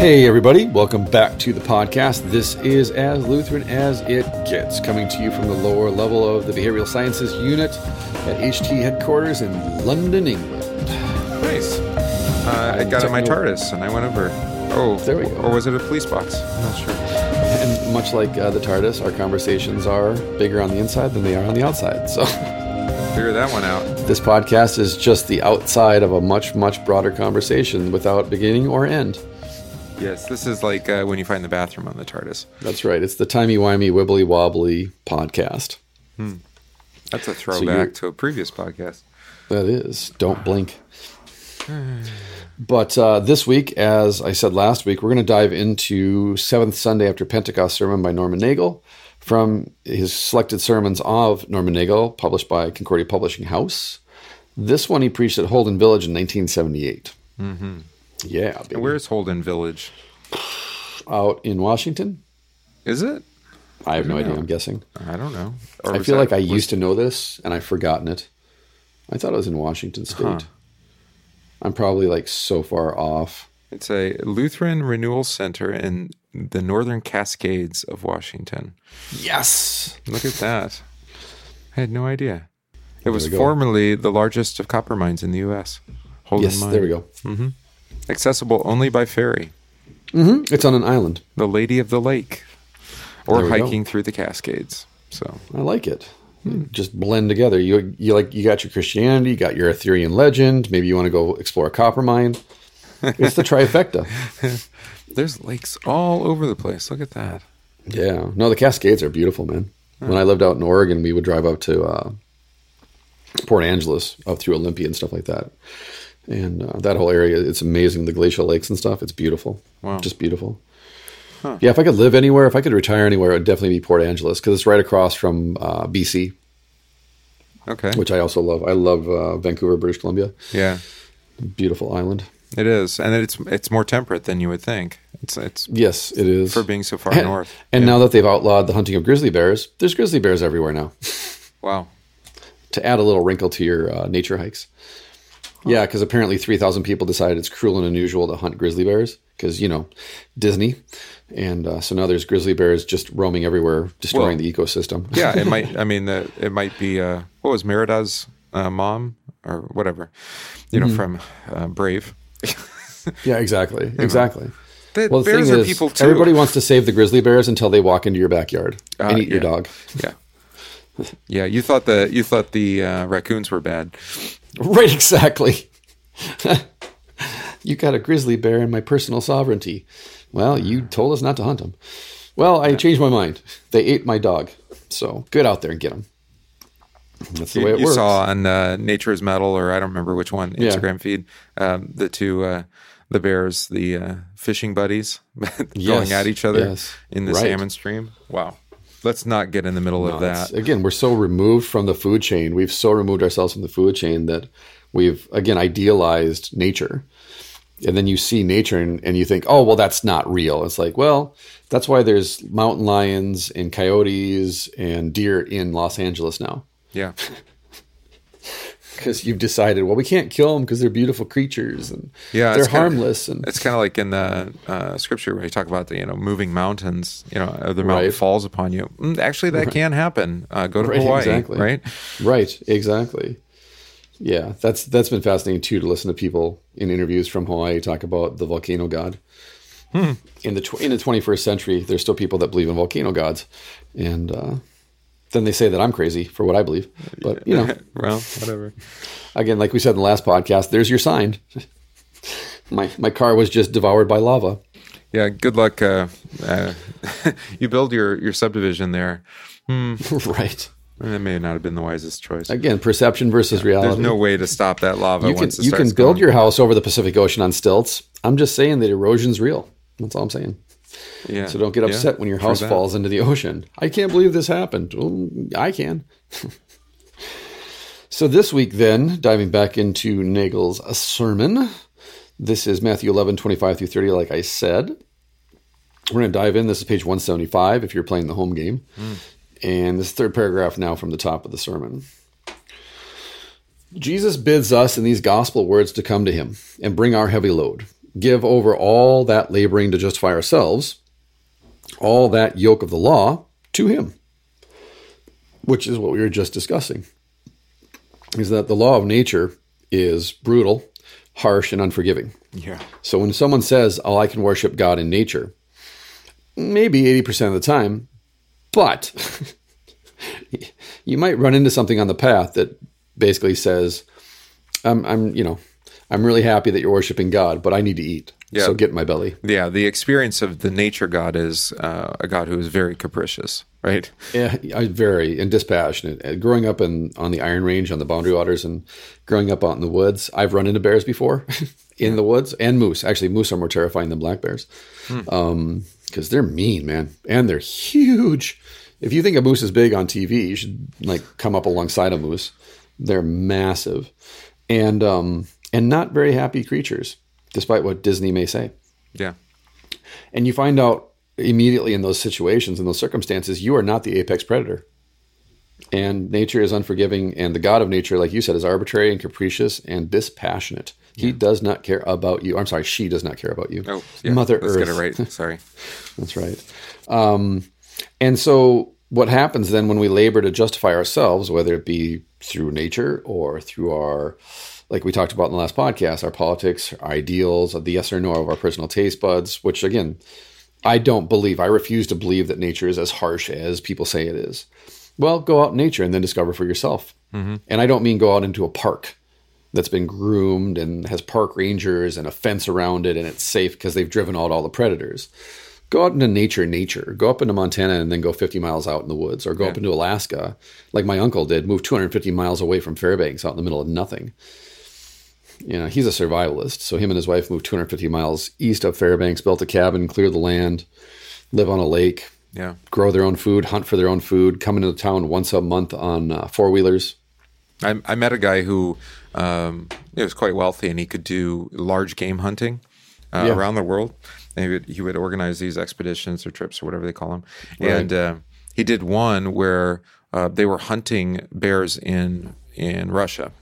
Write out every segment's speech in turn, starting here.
Hey, everybody, welcome back to the podcast. This is As Lutheran as It Gets, coming to you from the lower level of the Behavioral Sciences Unit at HT headquarters in London, England. Nice. Uh, I got in my TARDIS and I went over. Oh, There we go. Or was it a police box? I'm not sure. And much like uh, the TARDIS, our conversations are bigger on the inside than they are on the outside. So Figure that one out. this podcast is just the outside of a much, much broader conversation without beginning or end. Yes, this is like uh, when you find the bathroom on the TARDIS. That's right. It's the timey-wimey, wibbly-wobbly podcast. That's a throwback to a previous podcast. That is. Don't blink. But uh, this week, as I said last week, we're going to dive into Seventh Sunday After Pentecost sermon by Norman Nagel from his selected sermons of Norman Nagel, published by Concordia Publishing House. This one he preached at Holden Village in 1978. Mm-hmm. Yeah, baby. And where's Holden Village? out in Washington. Is it? I have no don't idea. I'm guessing. I don't know. Or I feel that- like I was- used to know this and I've forgotten it. I thought it was in Washington State. Huh. I'm probably like so far off. It's a Lutheran Renewal Center in the Northern Cascades of Washington. Yes. Look at that. I had no idea. It was formerly the largest of copper mines in the U.S. Holden Yes, Mine. there we go. Mm-hmm. Accessible only by ferry. It's on an island. The Lady of the Lake, or we go. hiking through the Cascades. So I like it. Just blend together. You you like you got your Christianity, you got your Arthurian legend. Maybe you want to go explore a copper mine. It's the trifecta. there's lakes all over the place. Look at that. Yeah. No, the Cascades are beautiful, man. When I lived out in Oregon, we would drive up to uh, Port Angeles, up through Olympia and stuff like that. And uh, that whole area, it's amazing. The glacial lakes and stuff, it's beautiful. Wow. Just beautiful. Yeah, if I could live anywhere, if I could retire anywhere, it would definitely be Port Angeles because it's right across from uh, BC, Okay. which I also love. I love uh, Vancouver, British Columbia. yeah, Beautiful island. it is, and it's it's more temperate than you would think. It's it's Yes, it is. for being so far and, north. And Yeah. now that they've outlawed the hunting of grizzly bears, there's grizzly bears everywhere now. wow. to add a little wrinkle to your uh, nature hikes. Yeah, because apparently 3,000 people decided it's cruel and unusual to hunt grizzly bears because, you know, Disney. And uh, so now there's grizzly bears just roaming everywhere, destroying Well, the ecosystem. Yeah, it might. I mean, the, it might be. Uh, what was Merida's uh, mom or whatever? You know, Mm-hmm. from uh, Brave. yeah, exactly. Exactly. The Well, the bears thing are is, people too. everybody wants to save the grizzly bears until they walk into your backyard Uh, and eat your dog. Yeah. Yeah, you thought the you thought the uh, raccoons were bad. Right, exactly. you got a grizzly bear in my personal sovereignty. Well, you told us not to hunt them. Well, I changed my mind. They ate my dog. So get out there and get them. That's the You, way it you works. saw on uh, Nature's Metal, or I don't remember which one, Yeah. Instagram feed, um, the two uh, the bears, the uh, fishing buddies, going Yes, at each other yes. in the Right. salmon stream. Wow, let's not get in the middle of that. Again, we're so removed from the food chain. We've so removed ourselves from the food chain that we've, again, idealized nature. And then you see nature and, and you think, oh, well, that's not real. It's like, well, that's why there's mountain lions and coyotes and deer in Los Angeles now. Yeah, Because you've decided, well, we can't kill them because they're beautiful creatures and Yeah, they're harmless. and it's kind of like in the uh, scripture where you talk about the you know moving mountains. You know, uh, the mountain Right. falls upon you. Mm, Actually, that can happen. Uh, go to Right, Hawaii, exactly. right? Right, exactly. Yeah, that's that's been fascinating too to listen to people in interviews from Hawaii talk about the volcano god. Hmm. In the tw- in the 21st century, there's still people that believe in volcano gods, and uh, then they say that I'm crazy for what I believe. But you know, well, whatever. again, like we said in the last podcast, there's your sign. my my car was just devoured by lava. Yeah, good luck. Uh, uh, you build your your subdivision there. right. And that may not have been the wisest choice. Again, perception versus reality. There's no way to stop that lava you can once it you can build going. your house over the Pacific Ocean on stilts. I'm just saying that erosion's real. That's all I'm saying. Yeah. So don't get Yeah, upset when your house falls into the ocean. I can't believe this happened. Well, I can. so this week, then, diving back into Nagel's sermon, this is Matthew 11, 25 through 30, like I said. We're going to dive in. This is page 175 if you're playing the home game. Hmm. And this third paragraph now from the top of the sermon. Jesus bids us in these gospel words to come to him and bring our heavy load. Give over all that laboring to justify ourselves, all that yoke of the law to him, which is what we were just discussing. Is that the law of nature is brutal, harsh, and unforgiving. Yeah. So when someone says, "Oh, I can worship God in nature," maybe 80% of the time, but you might run into something on the path that basically says, I'm, I'm, you know, I'm really happy that you're worshiping God, but I need to eat. Yeah. So get in my belly. Yeah. The experience of the nature God is uh, a God who is very capricious, right? Yeah, I very and dispassionate. Growing up in on the Iron Range on the Boundary Waters and growing up out in the woods, I've run into bears before in the woods and moose. Actually, moose are more terrifying than black bears because they're mean, man, and they're huge. If you think a moose is big on TV, you should like come up alongside a moose. They're massive, and um, and not very happy creatures, despite what Disney may say. Yeah. And you find out immediately in those situations, in those circumstances, you are not the apex predator. And nature is unforgiving, and the God of nature, like you said, is arbitrary and capricious and dispassionate. He does not care about you. I'm sorry, she does not care about you. Oh, yeah. Mother Let's Earth. get it right. Sorry. That's right. Um, and so, what happens then when we labor to justify ourselves, whether it be through nature or through our, like we talked about in the last podcast, our politics, our ideals, the yes or no of our personal taste buds, which again, I don't believe, I refuse to believe that nature is as harsh as people say it is. Well, go out in nature and then discover for yourself. Mm-hmm. And I don't mean go out into a park that's been groomed and has park rangers and a fence around it and it's safe because they've driven out all the predators. Go out into nature, nature. Go up into Montana and then go 50 miles out in the woods, or go up into Alaska, like my uncle did, move 250 miles away from Fairbanks out in the middle of nothing. You know, he's a survivalist. So him and his wife moved 250 miles east of Fairbanks, built a cabin, cleared the land, live on a lake, Yeah. grow their own food, hunt for their own food, come into town once a month on uh, four wheelers. I, I met a guy who um, was quite wealthy and he could do large game hunting uh, Yeah. around the world. And he would, he would organize these expeditions or trips or whatever they call them. And uh, he did one where uh, they were hunting bears in in Russia.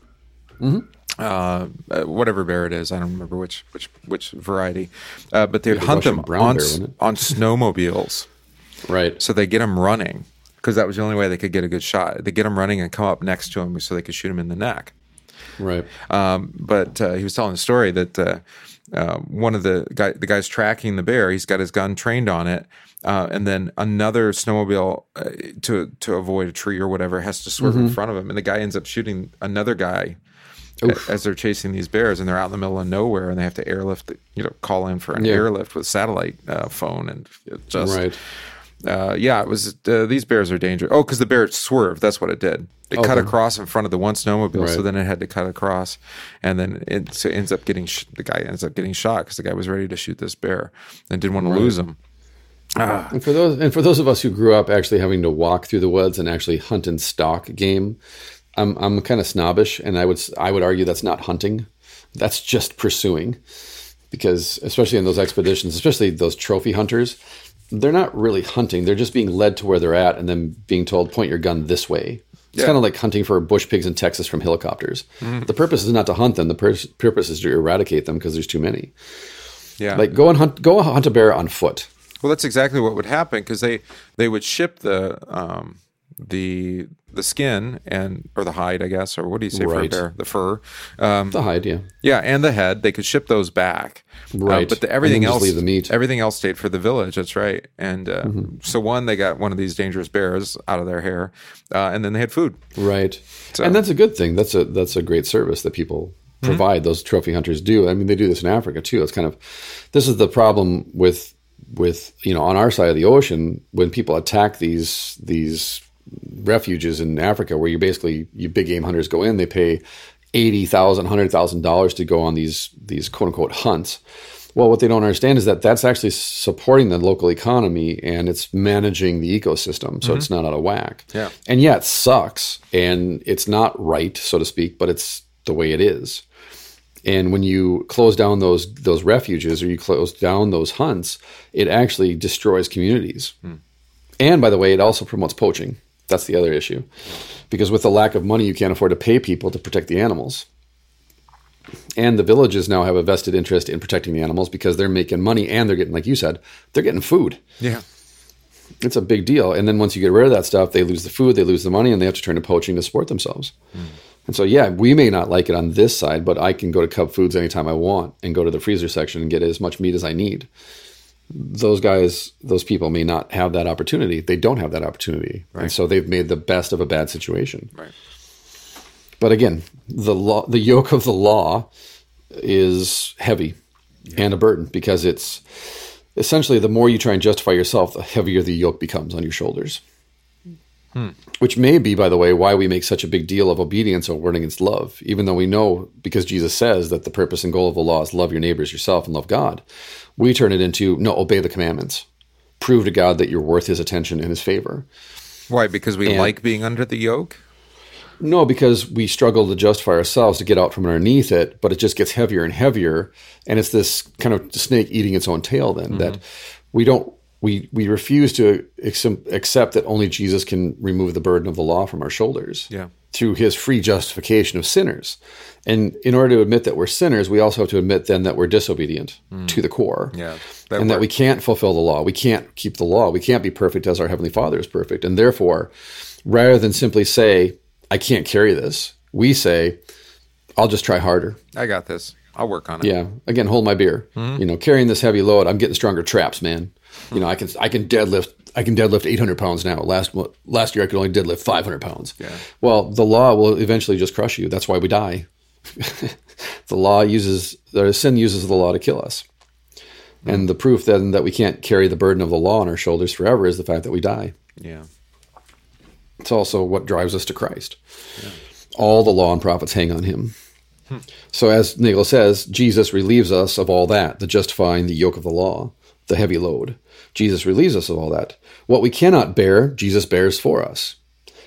Uh, uh, whatever bear it is, I don't remember which which which variety, uh, but they'd hunt Russian them on bear, s- wasn't it? on snowmobiles. Right. So they get them running because that was the only way they could get a good shot. They get them running and come up next to him so they could shoot him in the neck. Right. Um, but uh, he was telling a story that uh, uh, one of the guy, the guy's tracking the bear. He's got his gun trained on it, uh, and then another snowmobile uh, to to avoid a tree or whatever has to swerve in front of him, and the guy ends up shooting another guy. A- As they're chasing these bears, and they're out in the middle of nowhere, and they have to airlift, you know, call in for an Yeah. airlift with satellite uh, phone, and just Right. uh, yeah, it was. Uh, these bears are dangerous. Oh, because the bear swerved. That's what it did. It cut across in front of the one snowmobile, so then it had to cut across, and then it so it ends up getting sh- the guy ends up getting shot because the guy was ready to shoot this bear and didn't want to lose him. And for those and for those of us who grew up actually having to walk through the woods and actually hunt and stalk game, I'm I'm kind of snobbish, and I would I would argue that's not hunting, that's just pursuing, because especially in those expeditions, especially those trophy hunters, they're not really hunting; they're just being led to where they're at and then being told point your gun this way. It's Yeah. kind of like hunting for bush pigs in Texas from helicopters. The purpose is not to hunt them; the pur- purpose is to eradicate them because there's too many. Yeah, Like go and hunt go hunt a bear on foot. well, that's exactly what would happen because they they would ship the um, the the skin and or the hide, I guess, or what do you say for a Right. bear? The fur. Um, The hide, yeah. Yeah, and the head. They could ship those back, Uh, Right. but the, everything else, leave the meat. everything else stayed for the village. That's right. And uh, Mm-hmm. so one, they got one of these dangerous bears out of their hair, uh, and then they had food. Right. So- and that's a good thing. That's a that's a great service that people provide. Those trophy hunters do. I mean, they do this in Africa too. It's kind of this is the problem with with you know on our side of the ocean when people attack these these refuges in Africa where you basically you big game hunters go in, they pay eighty thousand, hundred thousand dollars to go on these these quote unquote hunts. Well, what they don't understand is that that's actually supporting the local economy and it's managing the ecosystem, so it's mm-hmm. not out of whack. Yeah. And yeah, it sucks and it's not right, so to speak, but it's the way it is. And when you close down those those refuges or you close down those hunts, it actually destroys communities. Hmm. And by the way, it also promotes poaching. That's the other issue. Because with the lack of money, you can't afford to pay people to protect the animals. And the villages now have a vested interest in protecting the animals because they're making money and they're getting, like you said, they're getting food. Yeah. It's a big deal. And then once you get rid of that stuff, they lose the food, they lose the money, and they have to turn to poaching to support themselves. Hmm. And so, yeah, we may not like it on this side, but I can go to Cub Foods anytime I want and go to the freezer section and get as much meat as I need. Those guys, those people may not have that opportunity. They don't have that opportunity. And so they've made the best of a bad situation. Right. But again, the law, the yoke of the law is heavy and a burden because it's essentially the more you try and justify yourself, the heavier the yoke becomes on your shoulders. Which may be, by the way, why we make such a big deal of obedience over against love, even though we know because Jesus says that the purpose and goal of the law is love your neighbors yourself and love God. We turn it into no, obey the commandments. Prove to God that you're worth his attention and his favor. Why? Because we And- like being under the yoke? No, because we struggle to justify ourselves to get out from underneath it, but it just gets heavier and heavier, and it's this kind of snake eating its own tail. Then that mm-hmm. we don't we we refuse to accept that only Jesus can remove the burden of the law from our shoulders. Yeah. Through his free justification of sinners. And in order to admit that we're sinners, we also have to admit then that we're disobedient hmm. to the core. Yeah. That and that we can't fulfill the law. We can't keep the law. We can't be perfect as our Heavenly Father is perfect. And therefore, rather than simply say, I can't carry this, we say, I'll just try harder. I got this. I'll work on it. Yeah. Again, hold my beer. Hmm? You know, carrying this heavy load, I'm getting stronger traps, man. You know, I can I can deadlift I can deadlift 800 pounds now. Last last year I could only deadlift 500 pounds. Yeah. Well, the law will eventually just crush you. That's why we die. the law uses the sin uses the law to kill us. And the proof then that we can't carry the burden of the law on our shoulders forever is the fact that we die. Yeah. It's also what drives us to Christ. All the law and prophets hang on him. Hmm. So, as Nagel says, Jesus relieves us of all that, the justifying the yoke of the law, the heavy load. Jesus relieves us of all that. What we cannot bear, Jesus bears for us.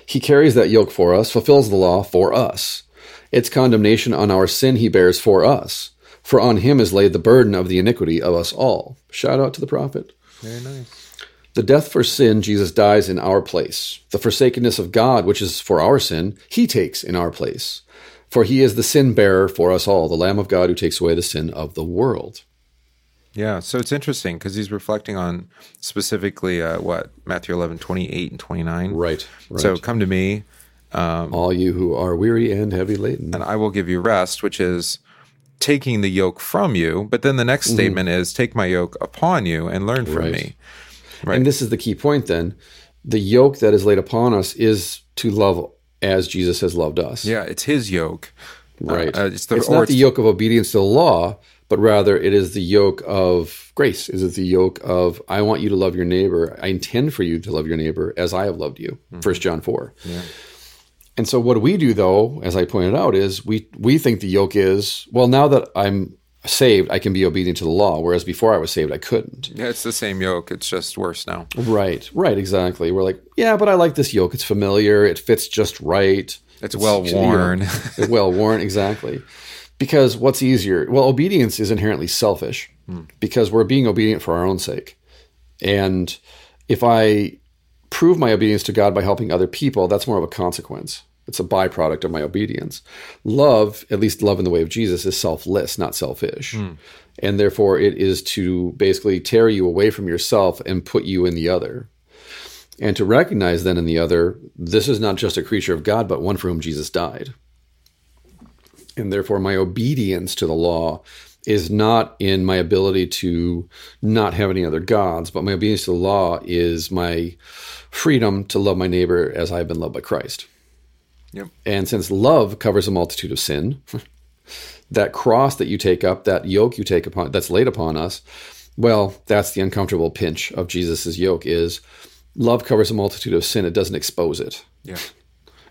He carries that yoke for us, fulfills the law for us. Its condemnation on our sin he bears for us. For on him is laid the burden of the iniquity of us all. Shout out to the prophet. Very nice. The death for sin, Jesus dies in our place. The forsakenness of God, which is for our sin, he takes in our place. For he is the sin bearer for us all, the Lamb of God who takes away the sin of the world. Yeah. So it's interesting because he's reflecting on specifically uh, what Matthew 11, 28 and 29. Right. right. So come to me all you who are weary and heavy laden. and I will give you rest, which is taking the yoke from you. But then the next statement is take my yoke upon you and learn from Right. me. Right. And this is the key point then. The yoke that is laid upon us is to love as Jesus has loved us. Yeah. It's his yoke. Uh, Right. Uh, it's the, it's not the yoke of obedience to the law, but rather it is the yoke of grace. It is the yoke of I want you to love your neighbor. I intend for you to love your neighbor as I have loved you. Mm-hmm. First John four. And so what we do though, as I pointed out, is we we think the yoke is well now that I'm saved, I can be obedient to the law, whereas before I was saved, I couldn't. Yeah, it's the same yoke. It's just worse now. Right, right, exactly. We're like, yeah, but I like this yoke. It's familiar. It fits just right. It's well you know, worn. well worn, exactly. Because what's easier? Well, obedience is inherently selfish because we're being obedient for our own sake. And if I prove my obedience to God by helping other people, that's more of a consequence. It's a byproduct of my obedience. Love, at least love in the way of Jesus, is selfless, not selfish. Hmm. And therefore, it is to basically tear you away from yourself and put you in the other. And to recognize then in the other, this is not just a creature of God, but one for whom Jesus died. And therefore, my obedience to the law is not in my ability to not have any other gods, but my obedience to the law is my freedom to love my neighbor as I have been loved by Christ. Yep. And since love covers a multitude of sin, that cross that you take up, that yoke you take upon, that's laid upon us, well, that's the uncomfortable pinch of Jesus' yoke is love covers a multitude of sin. It doesn't expose it. Yeah.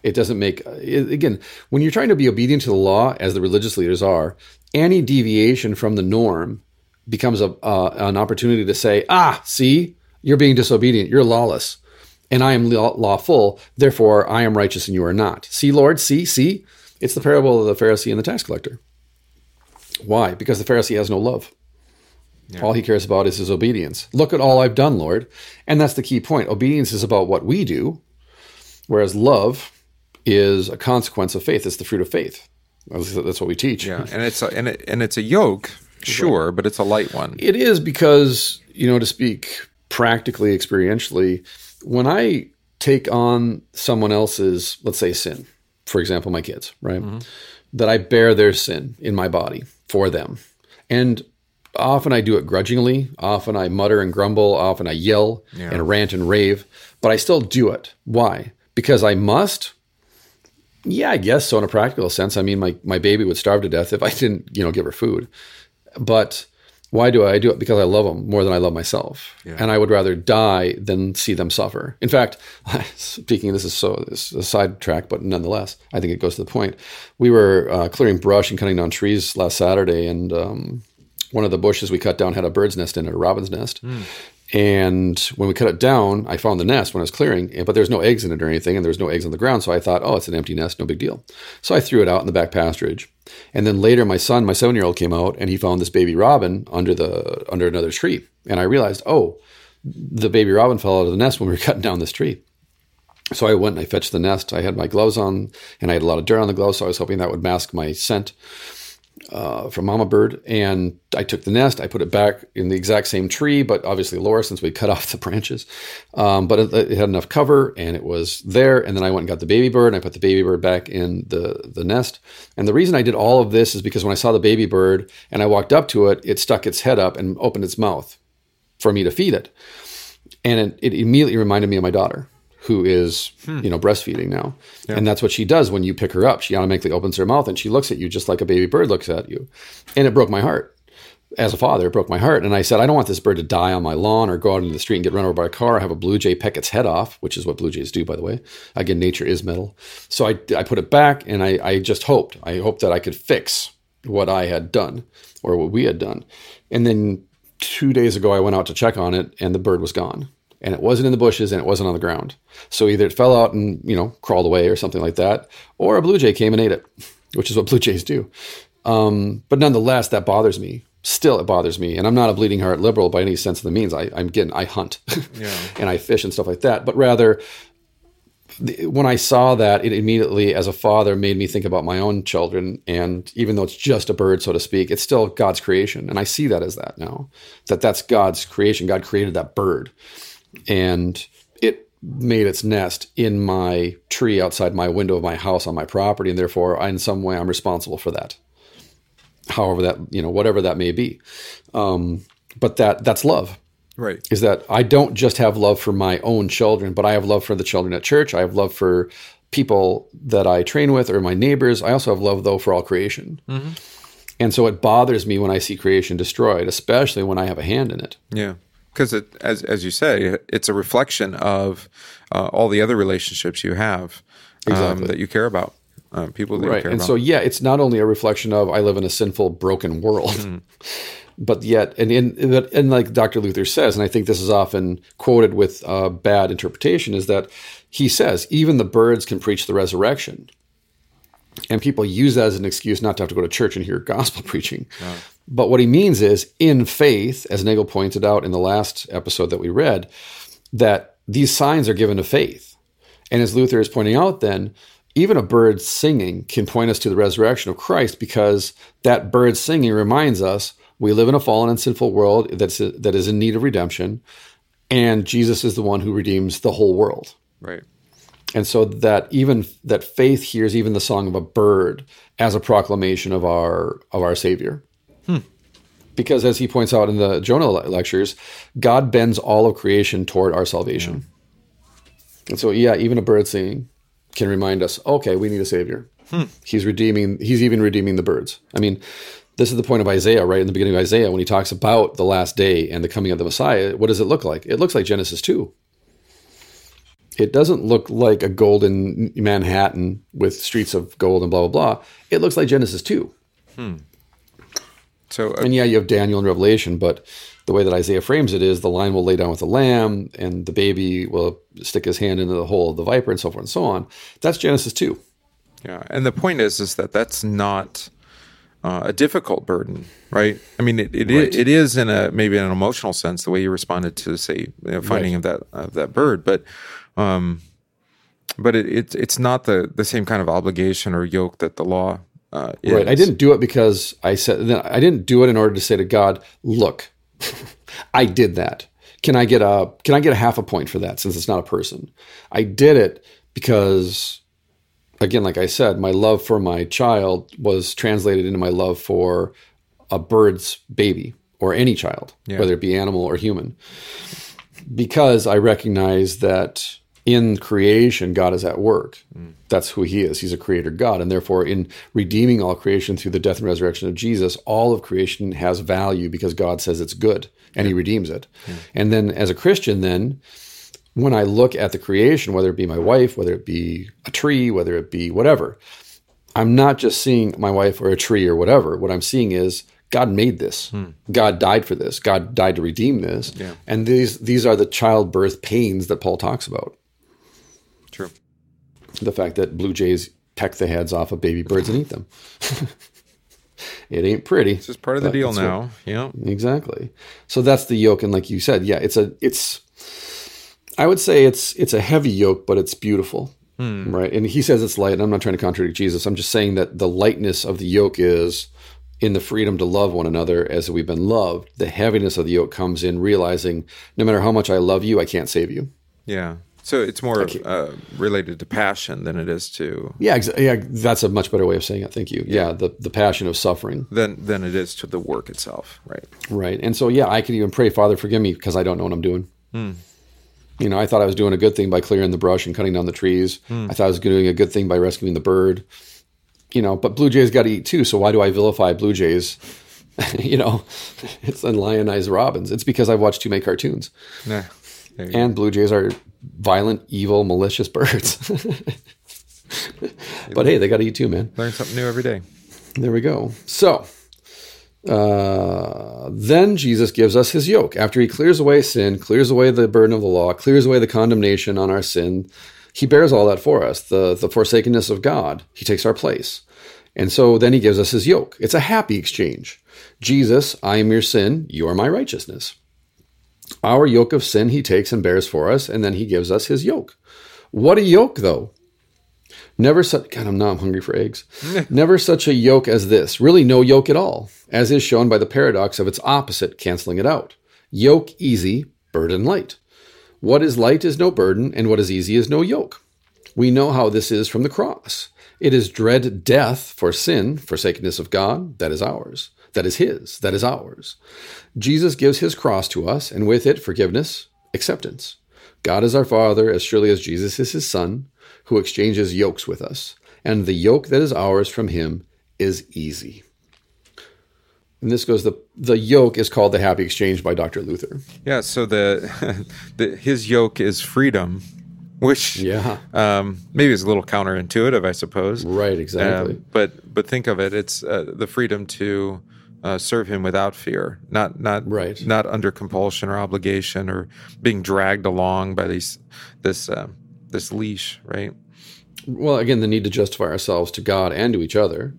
It doesn't make, again, when you're trying to be obedient to the law, as the religious leaders are, any deviation from the norm becomes a, uh, an opportunity to say, ah, see, you're being disobedient, you're lawless, and I am law- lawful, therefore I am righteous and you are not. See, Lord, see, see? It's the parable of the Pharisee and the tax collector. Why? Because the Pharisee has no love. All he cares about is his obedience. Look at all I've done, Lord. And that's the key point. Obedience is about what we do, whereas love is a consequence of faith. It's the fruit of faith. That's, what we teach. Yeah, and it's a, and it, and it's a yoke, sure, but it's a light one. It is because, you know, to speak practically, experientially, when I take on someone else's, let's say, sin, for example, my kids, right? Mm-hmm. That I bear their sin in my body for them. And often I do it grudgingly. Often I mutter and grumble. Often I yell and rant and rave, but I still do it. Why? Because I must. Yeah, I guess so in a practical sense. I mean, my, my baby would starve to death if I didn't, you know, give her food. But why do I do it? Because I love them more than I love myself, and I would rather die than see them suffer. In fact, speaking, this is so this is a sidetrack, but nonetheless, I think it goes to the point. We were uh, clearing brush and cutting down trees last Saturday, and um, one of the bushes we cut down had a bird's nest in it, a robin's nest. And when we cut it down, I found the nest when I was clearing, but there's no eggs in it or anything, and there's no eggs on the ground. So I thought, oh, it's an empty nest, no big deal. So I threw it out in the back pasturage. And then later, my son, my seven year old, came out and he found this baby robin under the under another tree. And I realized, oh, the baby robin fell out of the nest when we were cutting down this tree. So I went and I fetched the nest. I had my gloves on, and I had a lot of dirt on the gloves, so I was hoping that would mask my scent uh, from Mama Bird. And I took the nest, I put it back in the exact same tree, but obviously lower since we cut off the branches. Um, but it, it had enough cover, and it was there. And then I went and got the baby bird, and I put the baby bird back in the the nest. And the reason I did all of this is because when I saw the baby bird and I walked up to it, it stuck its head up and opened its mouth for me to feed it, and it, it immediately reminded me of my daughter who is hmm. you know breastfeeding now. And that's what she does when you pick her up. She automatically opens her mouth and she looks at you just like a baby bird looks at you. And it broke my heart. As a father it broke my heart. And i said i don't want this bird to die on my lawn or go out into the street and get run over by a car. Or have a blue jay peck its head off which is what blue jays do by the way. Again nature is metal. So i, I put it back and I, I just hoped. I hoped that i could fix what i had done or what we had done. And then two days ago i went out to check on it and the bird was gone and it wasn't in the bushes and it wasn't on the ground. So either it fell out and you know crawled away or something like that, or a blue jay came and ate it, which is what blue jays do. Um, but nonetheless, that bothers me. Still, it bothers me, and I'm not a bleeding heart liberal by any sense of the means. I, I'm getting I hunt and I fish and stuff like that, but rather. the- When I saw that, it immediately, as a father, made me think about my own children. And even though it's just a bird, so to speak, it's still God's creation. And I see that as that now, that that's God's creation. God created that bird and it made its nest in my tree outside my window of my house on my property and therefore I, in some way i'm responsible for that. However that you know whatever that may be. Um, but that that's love. Right. is that i don't just have love for my own children but i have love for the children at church. I have love for people that i train with or my neighbors. I also have love though for all creation. And so it bothers me when i see creation destroyed especially when i have a hand in it. Yeah, because it, as as you say, it's a reflection of uh, all the other relationships you have um, Exactly. that you care about, uh, people that you right and about. so yeah it's not only a reflection of i live in a sinful broken world Hmm. but yet and in and, and like dr luther says and i think this is often quoted with uh, bad interpretation is that he says even the birds can preach the resurrection and people use that as an excuse not to have to go to church and hear gospel preaching but what he means is in faith as nagel pointed out in the last episode that we read that these signs are given to faith and as Luther is pointing out, then, even a bird singing can point us to the resurrection of Christ because that bird singing reminds us we live in a fallen and sinful world that's, that is in need of redemption, and Jesus is the one who redeems the whole world. right. And so that even that faith hears even the song of a bird as a proclamation of our of our Savior. Because as he points out in the Jonah lectures, God bends all of creation toward our salvation. Hmm. And so yeah, even a bird singing can remind us, okay, we need a savior. Hmm. He's redeeming he's even redeeming the birds. I mean, this is the point of Isaiah, right in the beginning of Isaiah when he talks about the last day and the coming of the Messiah. What does it look like? It looks like Genesis 2 it doesn't look like a golden Manhattan with streets of gold and blah blah blah. It looks like Genesis two. Hmm. So uh, And yeah, you have Daniel and Revelation, but the way that Isaiah frames it is the lion will lay down with the lamb, and the baby will stick his hand into the hole of the viper, and so forth and so on. That's Genesis two. Yeah, and the point is, is that that's not uh, a difficult burden, right? I mean, it it, Right. it is in a maybe in an emotional sense the way you responded to say you know, finding of that of that bird, but um, but it, it's it's not the the same kind of obligation or yoke that the law uh, Right. I didn't do it because I said I didn't do it in order to say to God, "Look, I did that. Can I get a can I get a half a point for that since it's not a person?" I did it because again, like I said, my love for my child was translated into my love for a bird's baby or any child, whether it be animal or human. Because I recognize that in creation, God is at work. That's who He is. He's a creator God. And therefore, in redeeming all creation through the death and resurrection of Jesus, all of creation has value because God says it's good and He redeems it. And then, as a Christian, then, when I look at the creation, whether it be my wife, whether it be a tree, whether it be whatever, I'm not just seeing my wife or a tree or whatever. What I'm seeing is God made this. Hmm. God died for this. God died to redeem this. Yeah. And these these are the childbirth pains that Paul talks about. True. The fact that blue jays peck the heads off of baby birds and eat them. it ain't pretty. This is part of the deal now. Yeah. Exactly. So that's the yoke, and like you said, yeah, it's a it's. I would say it's it's a heavy yoke, but it's beautiful, hmm. right? And he says it's light. And I'm not trying to contradict Jesus. I'm just saying that the lightness of the yoke is in the freedom to love one another as we've been loved. The heaviness of the yoke comes in realizing no matter how much I love you, I can't save you. Yeah. So it's more uh, related to passion than it is to Yeah, exa- yeah, that's a much better way of saying it. Thank you. Yeah, the the passion of suffering. than than it is to the work itself. Right. Right. And so, yeah, I could even pray, Father, forgive me because I don't know what I'm doing. You know, I thought I was doing a good thing by clearing the brush and cutting down the trees. I thought I was doing a good thing by rescuing the bird. You know, but blue jays got to eat too. So why do I vilify blue jays? you know, it's and lionize robins. It's because I've watched too many cartoons. Nah. And blue jays are violent, evil, malicious birds. but hey, they got to eat too, man. Learn something new every day. There we go. So, uh, then Jesus gives us his yoke. After he clears away sin, clears away the burden of the law, clears away the condemnation on our sin, he bears all that for us, the, the forsakenness of God. He takes our place. And so then he gives us his yoke. It's a happy exchange. Jesus, I am your sin, you are my righteousness. Our yoke of sin he takes and bears for us, and then he gives us his yoke. What a yoke, though. Never such God, I'm now I'm hungry for eggs. Never such a yoke as this. Really no yoke at all, as is shown by the paradox of its opposite, canceling it out. Yoke easy, burden light. What is light is no burden, and what is easy is no yoke. We know how this is from the cross. It is dread death for sin, forsakenness of God, that is ours. That is his, that is ours. Jesus gives his cross to us, and with it forgiveness, acceptance. God is our Father as surely as Jesus is his Son, who exchanges yokes with us. And the yoke that is ours from him is easy. And this goes the the yoke is called the happy exchange by Dr. Luther. Yeah. So the, the his yoke is freedom, which Yeah. um, maybe is a little counterintuitive, I suppose. Right, exactly. Um, but but think of it, it's uh, the freedom to uh, serve Him without fear, not not Right. not under compulsion or obligation or being dragged along by these this uh, this leash, right? Well, again, the need to justify ourselves to God and to each other,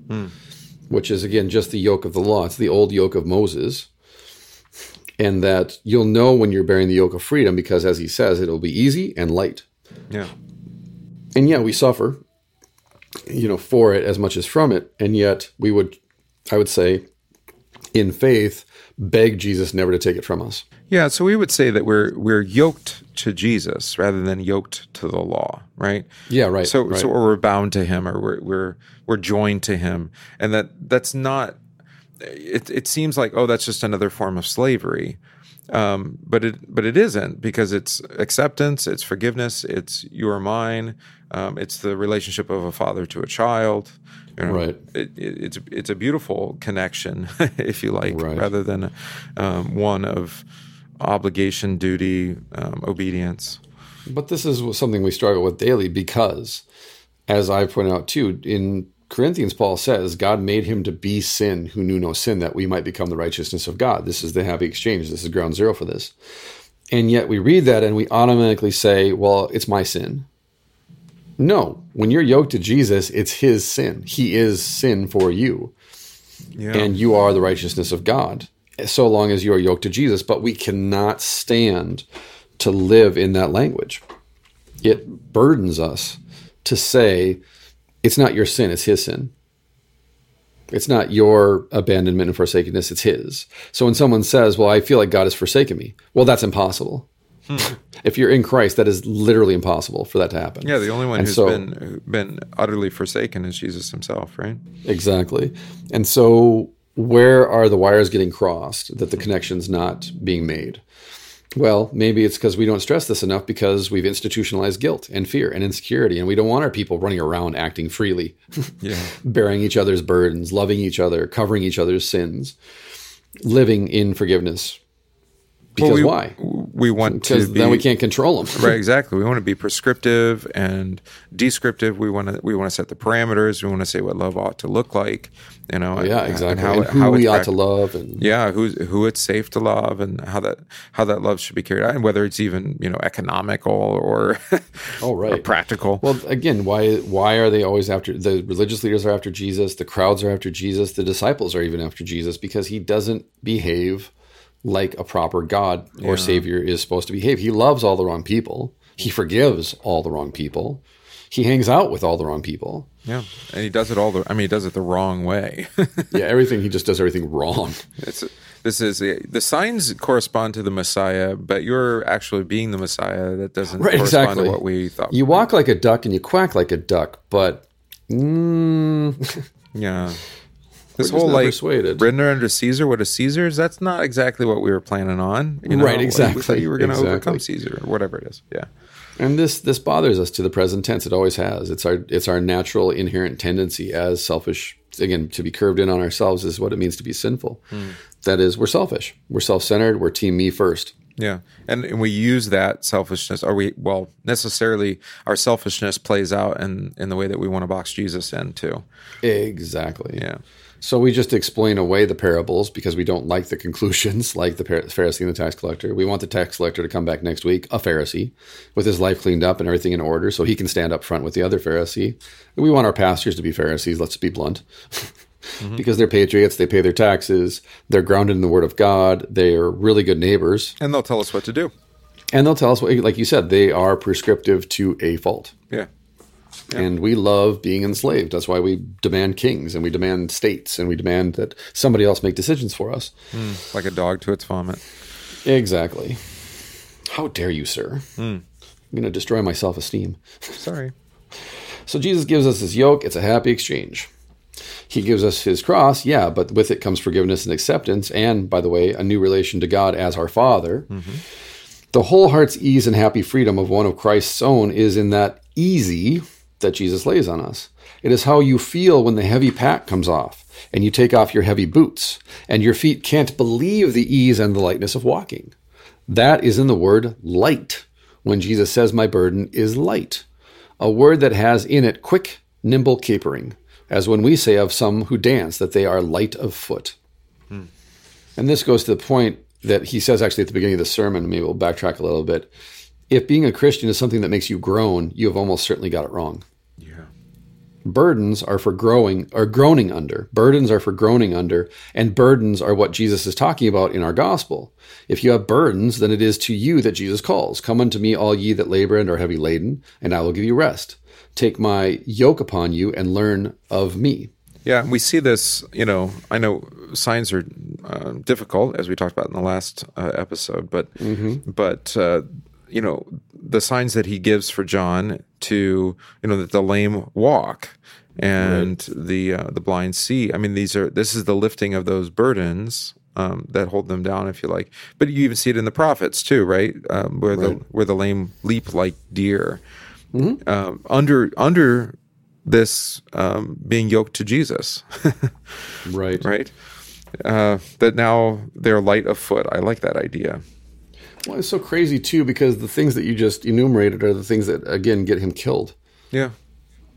which is again just the yoke of the law. It's the old yoke of Moses. And that you'll know when you're bearing the yoke of freedom because, as he says, it'll be easy and light. Yeah, and yeah, we suffer, you know, for it as much as from it, and yet we would, I would say, in faith, beg Jesus never to take it from us. yeah. So we would say that we're we're yoked to Jesus rather than yoked to the law, right? Yeah, right. So, right. so we're bound to him, or we're we're we're joined to him, and that that's not. It it seems like oh, that's just another form of slavery, um, but it but it isn't because it's acceptance, it's forgiveness, it's you are mine, um, it's the relationship of a father to a child. You know, Right. It, it, it's it's a beautiful connection, if you like, Right. rather than um, one of obligation, duty, um, obedience. But this is something we struggle with daily because, as I point out too, in Corinthians, Paul says, God made him to be sin who knew no sin, that we might become the righteousness of God. This is the happy exchange. This is ground zero for this. And yet we read that and we automatically say, well, it's my sin. No, when you're yoked to Jesus, it's his sin. He is sin for you Yeah. and you are the righteousness of God, so long as you are yoked to Jesus. But we cannot stand to live in that language. It burdens us to say, it's not your sin, it's his sin. It's not your abandonment and forsakenness, it's his. So when someone says, Well, I feel like God has forsaken me, well, that's impossible. Hmm. if you're in Christ, that is literally impossible for that to happen. Yeah, the only one And who's so- been been utterly forsaken is Jesus himself, right? Exactly. And so, where are the wires getting crossed that the connection's not being made? Well, maybe it's because we don't stress this enough because we've institutionalized guilt and fear and insecurity, and we don't want our people running around acting freely, Yeah. bearing each other's burdens, loving each other, covering each other's sins, living in forgiveness. Because we, why? We want to Because be then we can't control them. right exactly we want to be prescriptive and descriptive we want to we want to set the parameters we want to say what love ought to look like you know and- Yeah, and exactly. how, And who how we ought to love, and yeah who who it's safe to love and how that how that love should be carried out and whether it's even you know economical or, Oh, right. or practical Well, again, why why are they always after the religious leaders are after Jesus, the crowds are after Jesus, the disciples are even after Jesus because he doesn't behave like a proper God or Savior is supposed to behave. He loves all the wrong people. He forgives all the wrong people. He hangs out with all the wrong people. yeah and he does it all the i mean he does it the wrong way Yeah, everything he just does everything wrong. it's this is the signs correspond to the messiah but you're actually being the messiah that doesn't Right, correspond exactly. to what we thought You walk like a duck and you quack like a duck, but mm, Yeah. This whole like persuaded. render under Caesar what is Caesar's, that's not exactly what we were planning on. You know? Right, Like, We exactly, thought you were gonna exactly. overcome Caesar or whatever it is. Yeah. And this this bothers us to the present tense. It always has. It's our it's our natural inherent tendency as selfish. Again, to be curved in on ourselves is what it means to be sinful. Hmm. That is, we're selfish. We're self centered. We're team me first. Yeah. And, and we use that selfishness or we well, necessarily our selfishness plays out in, in the way that we want to box Jesus in too. Exactly. Yeah. So we just explain away the parables because we don't like the conclusions, like the Pharisee and the tax collector. We want the tax collector to come back next week, a Pharisee, with his life cleaned up and everything in order, so he can stand up front with the other Pharisee. We want our pastors to be Pharisees. Let's be blunt. Mm-hmm. Because they're patriots, they pay their taxes, they're grounded in the Word of God, they're really good neighbors, And they'll tell us what to do. and they'll tell us, what, like you said, they are prescriptive to a fault. Yeah. And we love being enslaved. That's why we demand kings and we demand states and we demand that somebody else make decisions for us. Hmm. Like a dog to its vomit. Exactly. How dare you, sir? Hmm. I'm going to destroy my self esteem. Sorry. So Jesus gives us his yoke. It's a happy exchange. He gives us his cross, yeah, but with it comes forgiveness and acceptance, and by the way, a new relation to God as our Father. Mm-hmm. The whole heart's ease and happy freedom of one of Christ's own is in that easy that Jesus lays on us. It is how you feel when the heavy pack comes off and you take off your heavy boots and your feet can't believe the ease and the lightness of walking. That is in the word light when Jesus says, My burden is light a word that has in it quick, nimble capering, as when we say of some who dance that they are light of foot. Hmm. And this goes to the point that he says actually at the beginning of the sermon, maybe we'll backtrack a little bit. If being a Christian is something that makes you groan, you have almost certainly got it wrong. Burdens are for growing or groaning under. Burdens are for groaning under, and burdens are what Jesus is talking about in our gospel. If you have burdens, then it is to you that Jesus calls. Come unto me, all ye that labor and are heavy laden, and I will give you rest. Take my yoke upon you and learn of me. Yeah, we see this. You know, I know signs are uh, difficult, as we talked about in the last uh, episode, but but uh, you know the signs that he gives for John to you know that the lame walk and the uh, the blind see. I mean, these are this is the lifting of those burdens. Um, that hold them down, if you like, but you even see it in the prophets too, right? Um, where the where the lame leap like deer, um, under under this um, being yoked to Jesus, Right. right? Uh, that now they're light of foot. I like that idea. Well, it's so crazy too because the things that you just enumerated are the things that again get him killed. Yeah,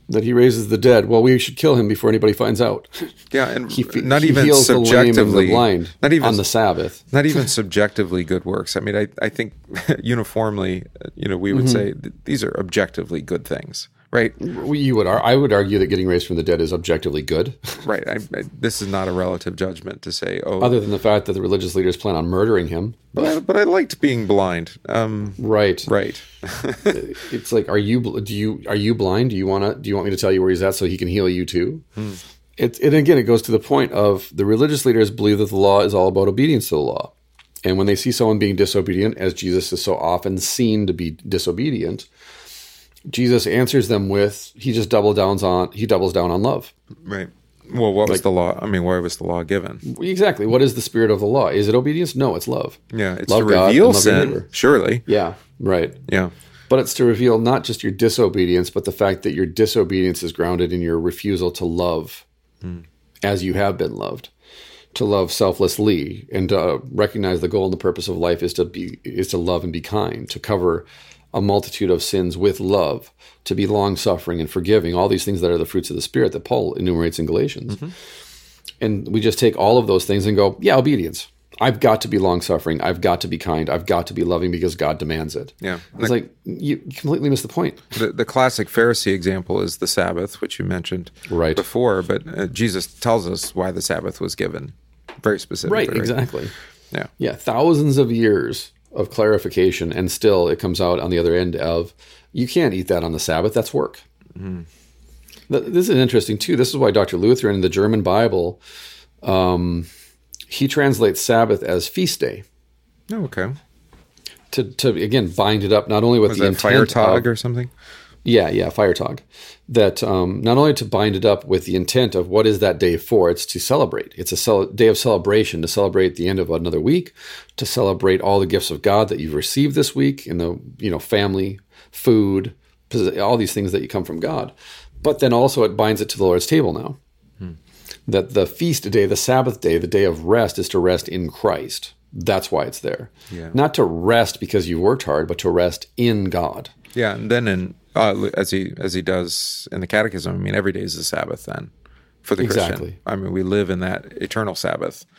That he raises the dead. Well, we should kill him before anybody finds out. yeah, and He, not he even heals the lame and subjectively, the blind not even on the Sabbath. not even subjectively good works. I mean, I I think uniformly, uh, you know, we would say Mm-hmm. th- these are objectively good things, right? You would, I would argue that getting raised from the dead is objectively good. Right. I, I, this is not a relative judgment to say, oh, other than the fact that the religious leaders plan on murdering him. but I, but I liked being blind. Um, Right. right. It's like, are you do you are you blind? Do you want to do you want me to tell you where he's at so he can heal you too? it, and again, it goes to the point of the religious leaders believe that the law is all about obedience to the law. And when they see someone being disobedient, as Jesus is so often seen to be disobedient, Jesus answers them with he just doubles down on he doubles down on love. Right. Well, what was the law? I mean, why was the law given? Exactly. What is the spirit of the law? Is it obedience? No, it's love. Yeah, it's Love to God reveal and love your sin. Surely. Yeah, right. Yeah. But it's to reveal not just your disobedience, but the fact that your disobedience is grounded in your refusal to love as you have been loved, to love selflessly, and to uh, recognize the goal and the purpose of life is to be is to love and be kind, to cover a multitude of sins with love, to be long suffering and forgiving, all these things that are the fruits of the spirit that Paul enumerates in Galatians. And we just take all of those things and go, yeah, obedience. I've got to be long suffering. I've got to be kind. I've got to be loving because God demands it. Yeah. It's like you completely miss the point. The, the classic Pharisee example is the Sabbath, which you mentioned Right. before, but uh, Jesus tells us why the Sabbath was given very specifically. Right, exactly. Yeah. Yeah, thousands of years of clarification, and still it comes out on the other end of you can't eat that on the Sabbath. That's work. Th- This is interesting too. This is why Dr. Luther in the German Bible, um, he translates Sabbath as feast day Oh, okay. to, to again bind it up not only with Was the intent fire of- tog or something? Yeah, yeah, Feiertag. That um, not only to bind it up with the intent of what is that day for, it's to celebrate. It's a cel- day of celebration to celebrate the end of another week, to celebrate all the gifts of God that you've received this week in the you know family, food, all these things that you come from God. But then also it binds it to the Lord's table now. That the feast day, the Sabbath day, the day of rest is to rest in Christ. That's why it's there. Yeah. Not to rest because you worked hard, but to rest in God. Yeah, and then in uh, as he as he does in the Catechism, I mean, every day is the Sabbath. Then for the Exactly. Christian, I mean, we live in that eternal Sabbath.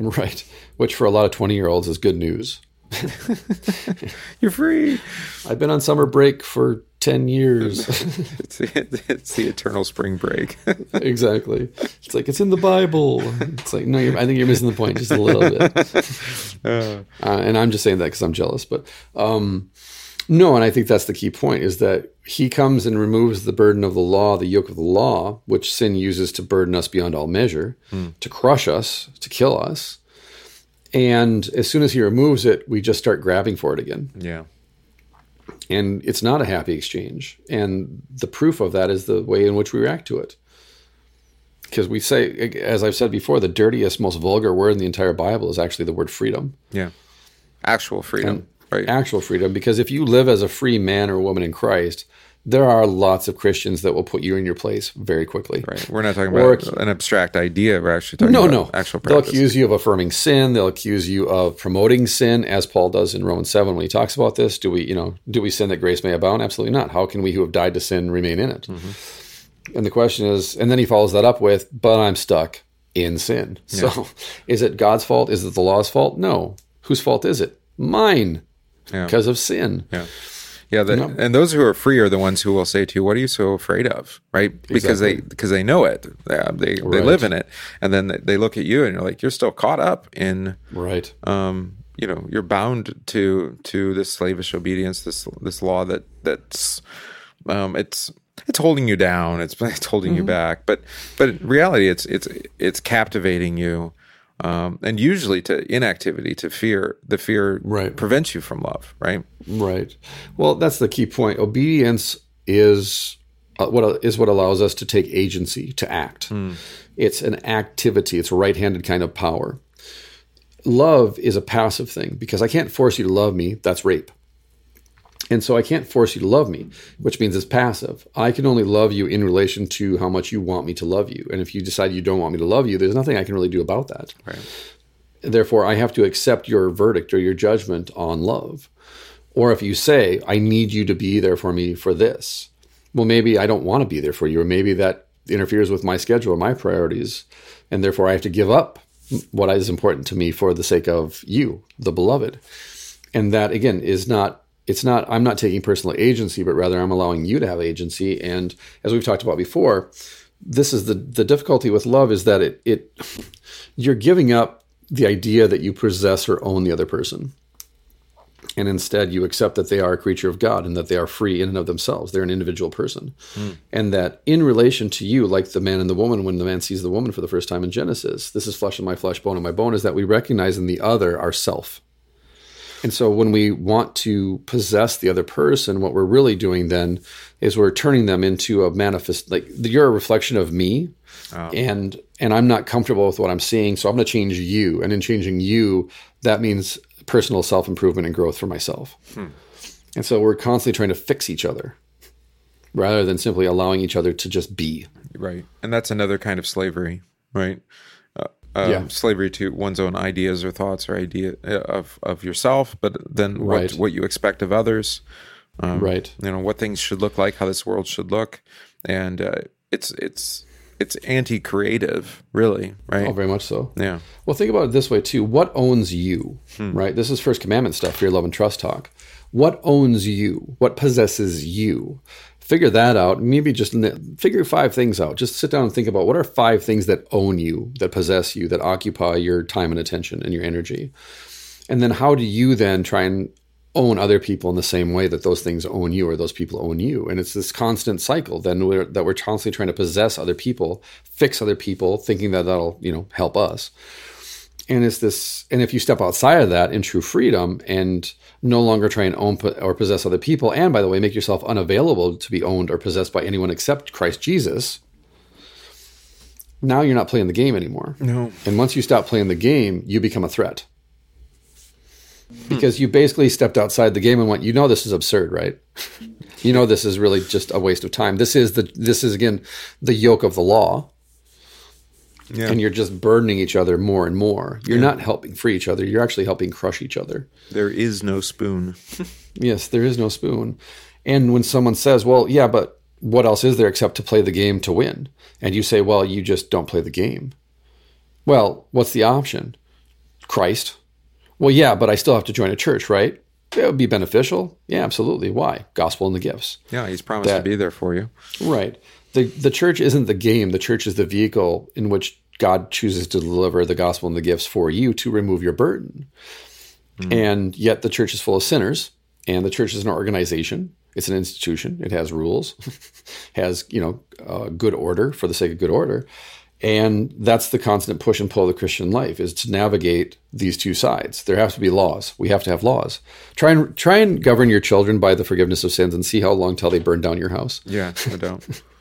Right. Which for a lot of 20 year olds is good news. You're free. I've been on summer break for 10 years. It's the, it's the eternal spring break. exactly. It's like, it's in the Bible. It's like, no, you're, I think you're missing the point just a little bit. Uh, and I'm just saying that because I'm jealous. But um, no, and I think that's the key point is that he comes and removes the burden of the law, the yoke of the law, which sin uses to burden us beyond all measure, hmm. to crush us, to kill us. And as soon as he removes it, we just start grabbing for it again. yeah. and it's not a happy exchange and the proof of that is the way in which we react to it because we say as i've said before the dirtiest most vulgar word in the entire bible is actually the word freedom Yeah. Actual freedom. Right. actual freedom because if you live as a free man or woman in christ there are lots of christians that will put you in your place very quickly Right. We're not talking Or about an abstract idea. We're actually talking no, about no. actual They'll accuse you of affirming sin. They'll accuse you of promoting sin, as Paul does in Romans seven when he talks about this. Do we, you know, do we sin that grace may abound? Absolutely not. How can we who have died to sin remain in it? Mm-hmm. And the question is, and then he follows that up with, "But I'm stuck in sin." So, is it God's fault? Is it the law's fault? No. Whose fault is it? Mine, Yeah. because of sin. Yeah. Yeah, the, and those who are free are the ones who will say to you, "What are you so afraid of?" Right? Because they because they know it, they they, they live in it, and then they, they look at you and you're like, "You're still caught up in, Right. um, you know, you're bound to to this slavish obedience, this this law that that's, um, it's it's holding you down, it's it's holding Mm-hmm. you back, but but in reality, it's it's it's captivating you." Um, and usually to inactivity, to fear, the fear Right. prevents you from love, right? Right. Well, that's the key point. Obedience is uh, what is what allows us to take agency to act. It's an activity. It's a right-handed kind of power. Love is a passive thing because I can't force you to love me. That's rape. And so I can't force you to love me, which means it's passive. I can only love you in relation to how much you want me to love you. And if you decide you don't want me to love you, there's nothing I can really do about that. Right. Therefore, I have to accept your verdict or your judgment on love. Or if you say, I need you to be there for me for this, well, maybe I don't want to be there for you, or maybe that interferes with my schedule or my priorities. And therefore, I have to give up what is important to me for the sake of you, the beloved. And that, again, is not, it's not, I'm not taking personal agency, but rather I'm allowing you to have agency. And as we've talked about before, this is the, the difficulty with love is that it, it, you're giving up the idea that you possess or own the other person. and instead you accept that they are a creature of God and that they are free in and of themselves. They're an individual person. Hmm. And that in relation to you, like the man and the woman, when the man sees the woman for the first time in Genesis, this is flesh of my flesh, bone of my bone, is that we recognize in the other ourself. And so when we want to possess the other person, what we're really doing then is we're turning them into a manifest like you're a reflection of me. Oh. And and I'm not comfortable with what I'm seeing, so I'm going to change you. And in changing you, that means personal self-improvement and growth for myself. Hmm. And so we're constantly trying to fix each other rather than simply allowing each other to just be. Right. And that's another kind of slavery, right? Um, Yeah. Slavery to one's own ideas or thoughts or idea uh, of, of yourself, but then what, Right. what you expect of others. Um, Right. You know, what things should look like, how this world should look. And uh, it's, it's, it's anti-creative, really, right? Oh, very much so. yeah. Well, think about it this way too. What owns you? Right? This is first commandment stuff, fear, love, and trust talk. What owns you? What possesses you? Figure that out. Maybe just figure five things out. Just sit down and think about what are five things that own you, that possess you, that occupy your time and attention and your energy. And then how do you then try and own other people in the same way that those things own you or those people own you? And it's this constant cycle then we're, that we're constantly trying to possess other people, fix other people, thinking that that'll, you know, help us and it's this and if you step outside of that in true freedom and no longer try and own or possess other people and by the way make yourself unavailable to be owned or possessed by anyone except christ jesus now you're not playing the game anymore. No. and once you stop playing the game you become a threat. Hmm. Because you basically stepped outside the game and went you know this is absurd right? You know this is really just a waste of time. This is the this is again the yoke of the law Yeah. and you're just burdening each other more and more. You're not helping free each other. You're actually helping crush each other. There is no spoon. Yes, there is no spoon. And when someone says, "Well, yeah, but what else is there except to play the game to win?" and you say, "Well, you just don't play the game." Well, what's the option? Christ. Well, yeah, but I still have to join a church, right? It would be beneficial. Yeah, absolutely. Why? Gospel and the gifts. Yeah, he's promised That- to be there for you. Right. The the church isn't the game. The church is the vehicle in which God chooses to deliver the gospel and the gifts for you to remove your burden. And yet the church is full of sinners, and the church is an organization. It's an institution. It has rules, has you know uh, good order for the sake of good order, and that's the constant push and pull of the Christian life is to navigate these two sides. There have to be laws. We have to have laws. Try and try and govern your children by the forgiveness of sins, and see how long till they burn down your house Yeah, no doubt.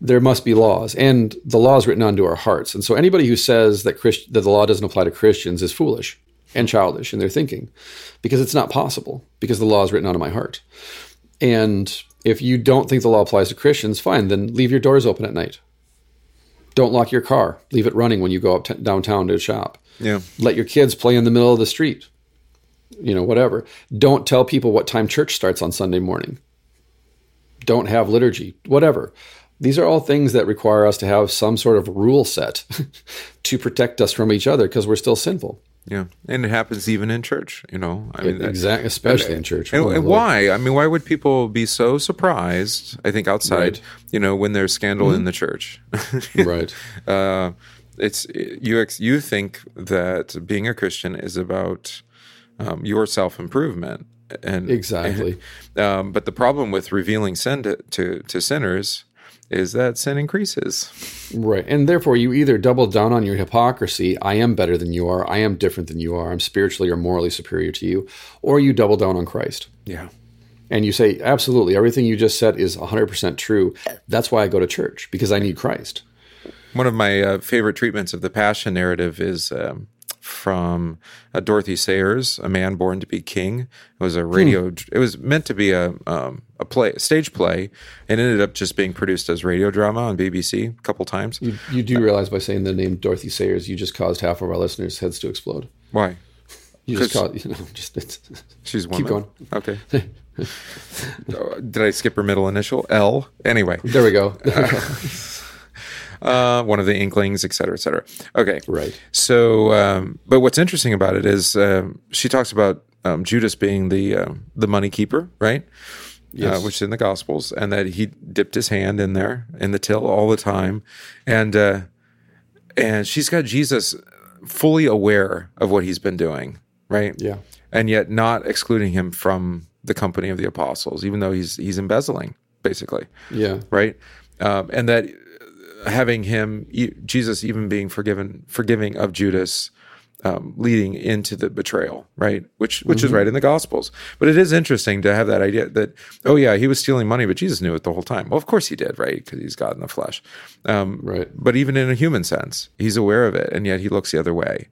there must be laws, and the law is written onto our hearts. And so anybody who says that Christ- that the law doesn't apply to Christians is foolish and childish in their thinking, because it's not possible. Because the law is written onto my heart. And if you don't think the law applies to Christians, fine, then leave your doors open at night. Don't lock your car. Leave it running when you go up t- downtown to shop. Yeah. Let your kids play in the middle of the street. You know, whatever. Don't tell people what time church starts on Sunday morning. Don't have liturgy, whatever. These are all things that require us to have some sort of rule set to protect us from each other because we're still sinful. Yeah. And it happens even in church, you know. I mean, Exactly, especially in church. And, Oh, and why? I mean, why would people be so surprised? I think outside, Right. you know, when there's scandal in the church, Right. uh, it's you. ex- You think that being a Christian is about um, your self improvement, and Exactly. um, but the problem with revealing sin to, to to sinners is that sin increases. Right. And therefore, you either double down on your hypocrisy I am better than you are, I am different than you are, I'm spiritually or morally superior to you, or you double down on Christ. Yeah. And you say, absolutely, everything you just said is 100% true. That's why I go to church, because I need Christ. One of my uh, favorite treatments of the Passion narrative is um, from uh, Dorothy Sayers, "A Man Born to Be King." It was a radio. It was meant to be a um, a play, a stage play, and ended up just being produced as radio drama on BBC a couple times. You, you do realize by saying the name Dorothy Sayers, you just caused half of our listeners' heads to explode. Why? You just you know, just it's, She's one. Keep going. Okay. Uh, Did I skip her middle initial? L. Anyway, there we go. uh, one of the Inklings, et cetera, et cetera. Okay. right. So, um, but what's interesting about it is um, she talks about um, Judas being the uh, the money keeper, right? Yes. Uh, which is in the Gospels, and that he dipped his hand in there in the till all the time, and uh, and she's got Jesus fully aware of what he's been doing, right? Yeah. and yet not excluding him from the company of the apostles, even though he's he's embezzling, basically, Yeah. right? Um, and that having him, Jesus, even being forgiven, forgiving of Judas, um, leading into the betrayal, right? Which which is right in the Gospels. But it is interesting to have that idea that oh yeah, he was stealing money, but Jesus knew it the whole time. Well, of course he did, right? Because he's God in the flesh. Um, Right. But even in a human sense, he's aware of it, and yet he looks the other way.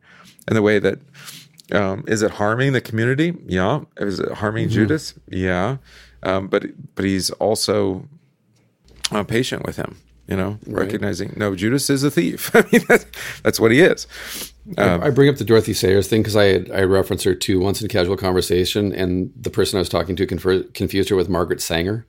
And the way that um, is it harming the community? Yeah. Is it harming Judas? Yeah. Um, but but he's also uh, patient with him. You know, recognizing no, Judas is a thief. I mean, that's, that's what he is. I bring up the Dorothy Sayers thing because I had, I referenced her to once in casual conversation, and the person I was talking to confer, confused her with Margaret Sanger.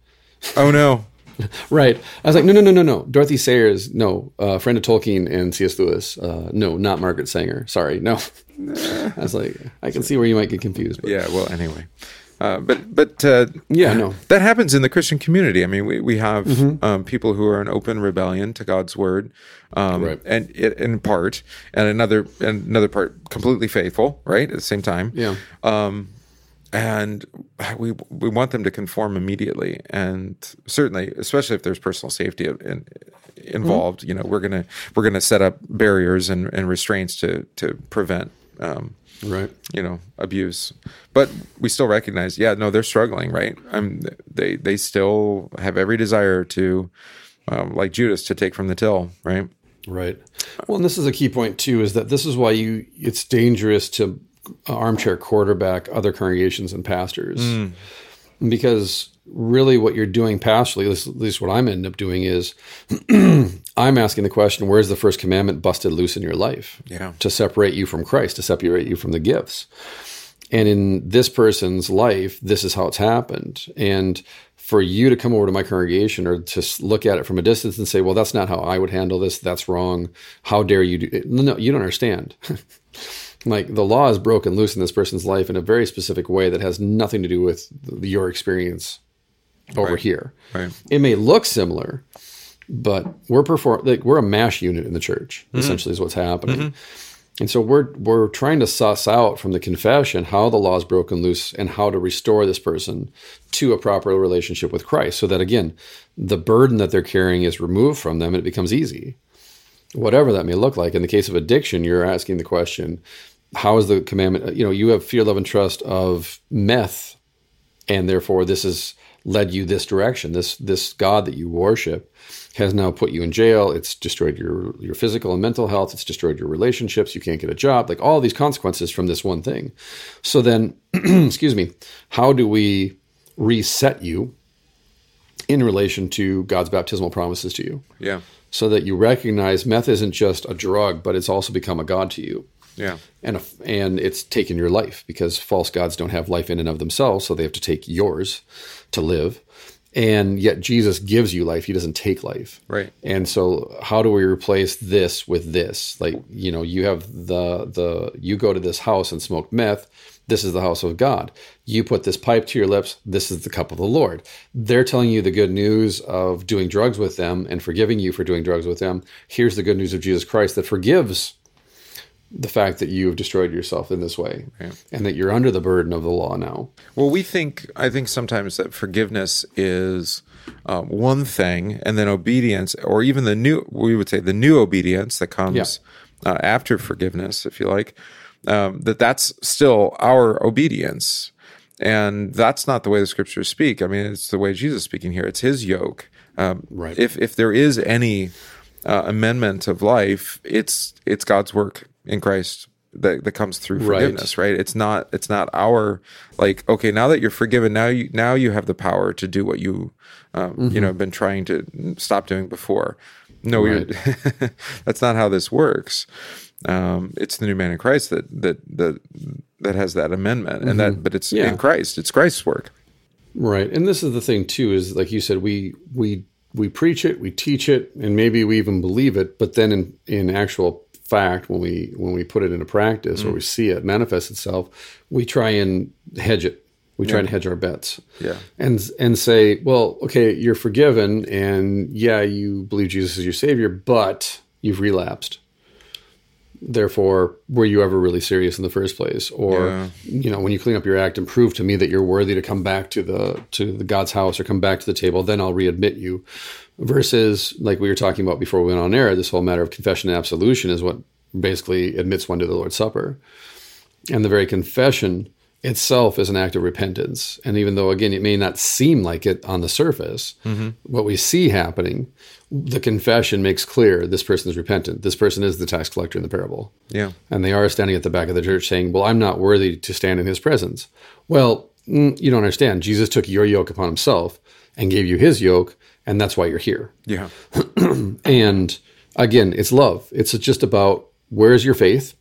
Oh no, Right. I was like, no, no, no, no, no. Dorothy Sayers, no. Uh, friend of Tolkien and C.S. Lewis. Uh, no, not Margaret Sanger. Sorry, no. I was like, I can see where you might get confused. But yeah. Well, anyway, uh, but but uh, Yeah, no. that happens in the Christian community. I mean, we we have um, people who are in open rebellion to God's word, um, Right. and it, in part, and another and another part completely faithful, right? At the same time, Yeah. um, and we we want them to conform immediately, and certainly, especially if there's personal safety in, involved, you know, we're gonna we're gonna set up barriers and, and restraints to to prevent. Um, Right. you know abuse. But we still recognize yeah no they're struggling right? I'm they they still have every desire to um, like judas to take from the till right? Right. Well, and this is a key point too, is that this is why you it's dangerous to armchair quarterback other congregations and pastors, because really what you're doing pastorally, at least, at least what I'm ending up doing is, I'm asking the question: Where's the first commandment busted loose in your life? Yeah. To separate you from Christ, to separate you from the gifts. And in this person's life, this is how it's happened. And for you to come over to my congregation or to look at it from a distance and say, well, that's not how I would handle this. That's wrong. How dare you do it? No, you don't understand. like the law is broken loose in this person's life in a very specific way that has nothing to do with your experience over Right. here. right It may look similar, but we're perform like we're a mash unit in the church. Mm-hmm. Essentially, is what's happening. And so we're we're trying to suss out from the confession how the law is broken loose and how to restore this person to a proper relationship with Christ, so that again, the burden that they're carrying is removed from them and it becomes easy. Whatever that may look like. In the case of addiction, you're asking the question, how is the commandment? You know, you have fear, love, and trust of meth, and therefore this has led you this direction. This this God that you worship has now put you in jail. It's destroyed your your physical and mental health. It's destroyed your relationships. You can't get a job. Like all these consequences from this one thing. So then, excuse me, how do we reset you in relation to God's baptismal promises to you? yeah So that you recognize meth isn't just a drug, but it's also become a god to you yeah and a, and it's taken your life because false gods don't have life in and of themselves, so they have to take yours to live. And yet Jesus gives you life; He doesn't take life. Right. And so, how do we replace this with this? Like, you know, you have the the you go to this house and smoke meth. This is the house of God. You put this pipe to your lips. This is the cup of the Lord. They're telling you the good news of doing drugs with them and forgiving you for doing drugs with them. Here's the good news of Jesus Christ that forgives the fact that you have destroyed yourself in this way and that you're under the burden of the law now. Well, we think, I think sometimes that forgiveness is um, one thing, and then obedience, or even the new, we would say the new obedience that comes uh, after forgiveness, if you like, um, that that's still our obedience. And that's not the way the scriptures speak. I mean, it's the way Jesus is speaking here. It's his yoke. Um, Right. If if there is any uh, amendment of life, it's it's God's work in Christ that, that comes through forgiveness right? It's not it's not our like okay now that you're forgiven now you now you have the power to do what you um, you know have been trying to stop doing before. No you're that's not how this works. Um, it's the new man in christ that that that that has that amendment and that but it's Yeah. in christ. It's christ's work. Right. And this is the thing too is like you said we we we preach it, we teach it, and maybe we even believe it, but then in in actual fact when we when we put it into practice or mm. we see it manifest itself, we try and hedge it. We try and hedge our bets. Yeah. And and say, well, okay, you're forgiven and yeah, you believe Jesus is your savior, but you've relapsed. Therefore, were you ever really serious in the first place? Or, Yeah. you know, when you clean up your act and prove to me that you're worthy to come back to the to the God's house or come back to the table, then I'll readmit you. Versus, like we were talking about before we went on air, this whole matter of confession and absolution is what basically admits one to the Lord's Supper. And the very confession itself is an act of repentance. And even though, again, it may not seem like it on the surface, what we see happening, the confession makes clear this person is repentant. This person is the tax collector in the parable. Yeah. And they are standing at the back of the church saying, Well, I'm not worthy to stand in his presence. Well, mm, you don't understand. Jesus took your yoke upon himself and gave you his yoke, and that's why you're here. Yeah. And again, it's love. It's just about where's your faith?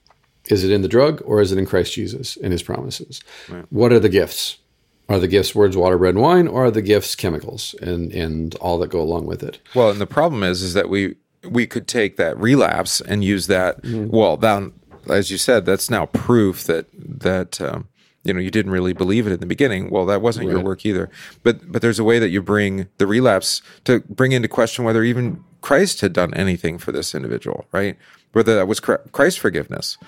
Is it in the drug or is it in Christ Jesus and his promises? What are the gifts? Are the gifts words, water, bread, and wine, or are the gifts chemicals and, and all that go along with it? Well, and the problem is, is that we we could take that relapse and use that. Well, that as you said, that's now proof that that um, you know you didn't really believe it in the beginning. Well, that wasn't your work either. But but there's a way that you bring the relapse to bring into question whether even Christ had done anything for this individual, right? Whether that was Chri- Christ's forgiveness.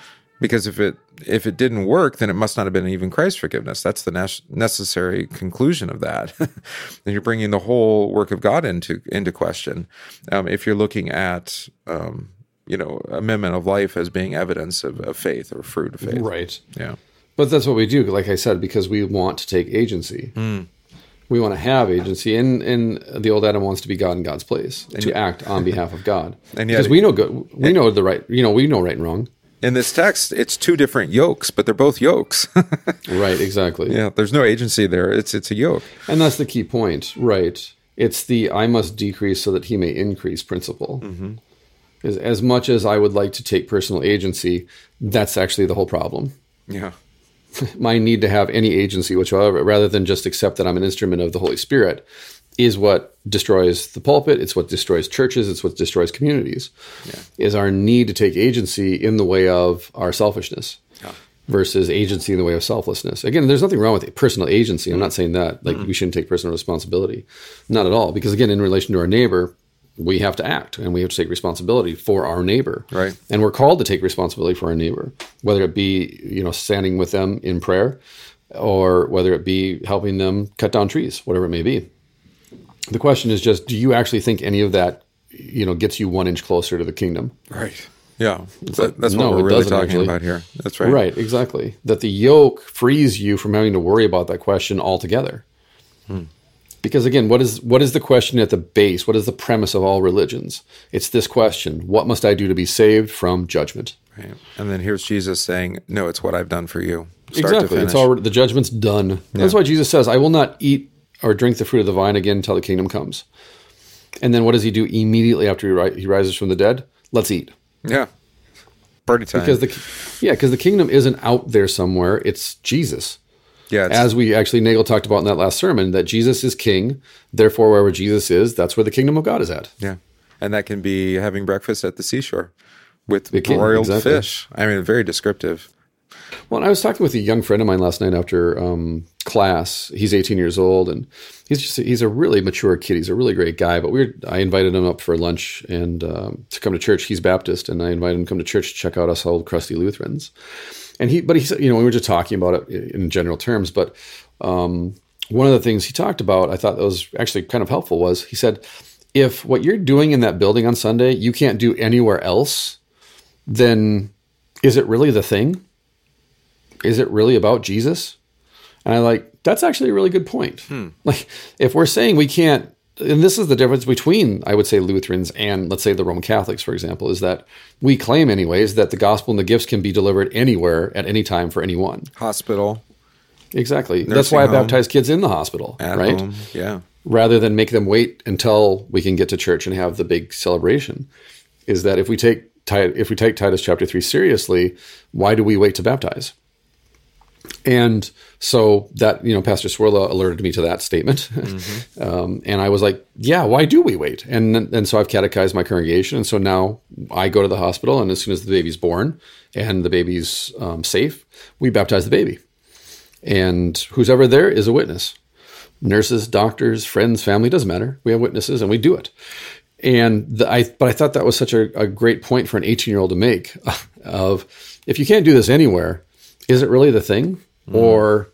Because if it if it didn't work, then it must not have been even Christ's forgiveness. That's the necessary conclusion of that. then you're bringing the whole work of God into into question. Um, if you're looking at um, you know amendment of life as being evidence of, of faith or fruit of faith, Right. Yeah, But that's what we do, like I said, because we want to take agency. Hmm. We want to have agency, and, and the old Adam wants to be God in God's place, to act on behalf of God. And yet- because we know good, we know the right, you know, we know right and wrong. in this text, it's two different yokes, but they're both yokes. Right, exactly. yeah, there's no agency there. It's it's a yoke. And that's the key point, right? It's the I must decrease so that he may increase principle. Mm-hmm. Is as much as I would like to take personal agency, that's actually the whole problem. Yeah, My need to have any agency whatsoever, rather than just accept that I'm an instrument of the Holy Spirit, is what destroys the pulpit. It's what destroys churches. It's what destroys communities. Is our need to take agency in the way of our selfishness versus agency in the way of selflessness. Again, there's nothing wrong with personal agency. I'm not mm. saying that like we mm. shouldn't take personal responsibility, not at all. Because again, in relation to our neighbor, we have to act and we have to take responsibility for our neighbor. Right. And we're called to take responsibility for our neighbor, whether it be you know standing with them in prayer, or whether it be helping them cut down trees, whatever it may be. The question is just, do you actually think any of that, you know, gets you one inch closer to the kingdom? right. Yeah, That- that's no, what it we're really talking actually. about here. That's right. Right, exactly. That the yoke frees you from having to worry about that question altogether. Hmm. Because again, what is what is the question at the base? What is the premise of all religions? It's this question: What must I do to be saved from judgment? Right. And then here's Jesus saying, "No, it's what I've done for you." Start exactly. It's already the judgment's done. That's why Jesus says, "I will not eat or drink the fruit of the vine again until the kingdom comes." And then what does he do immediately after he, ri- he rises from the dead? Let's eat. Yeah. Party time. Because the yeah, because the kingdom isn't out there somewhere. It's Jesus. Yeah, as we actually Nagel talked about in that last sermon, that Jesus is king. Therefore, wherever Jesus is, that's where the kingdom of God is at. yeah, and that can be having breakfast at the seashore with can, broiled exactly. fish. I mean, very descriptive. Well, I was talking with a young friend of mine last night after um, class. He's 18 years old, and he's just he's a really mature kid. He's a really great guy. But we were, I invited him up for lunch and um, to come to church. He's Baptist, and I invited him to come to church to check out us old crusty Lutherans. And he, but he said, you know, we were just talking about it in general terms. But um, one of the things he talked about, I thought that was actually kind of helpful, was he said, if what you're doing in that building on Sunday you can't do anywhere else, then is it really the thing? Is it really about Jesus? And I like that's actually a really good point. Like if we're saying we can't and this is the difference between I would say Lutherans and let's say the Roman Catholics for example is that we claim anyways that the gospel and the gifts can be delivered anywhere at any time for anyone. Hospital Exactly. That's why I home. baptize kids in the hospital, at right? home. Yeah, rather than make them wait until we can get to church and have the big celebration is that if we take if we take Titus chapter 3 seriously why do we wait to baptize and so that you know pastor swirla alerted me to that statement. Um, and i was like yeah why do we wait? And and so i've catechized my congregation. And so now i go to the hospital and as soon as the baby's born and the baby's um, safe we baptize the baby. And who's ever there is a witness. Nurses, doctors, friends, family, doesn't matter. We have witnesses and we do it. And the, I, but I thought that was such a, a great point for an 18 year old to make of if you can't do this anywhere, is it really the thing? Mm. Or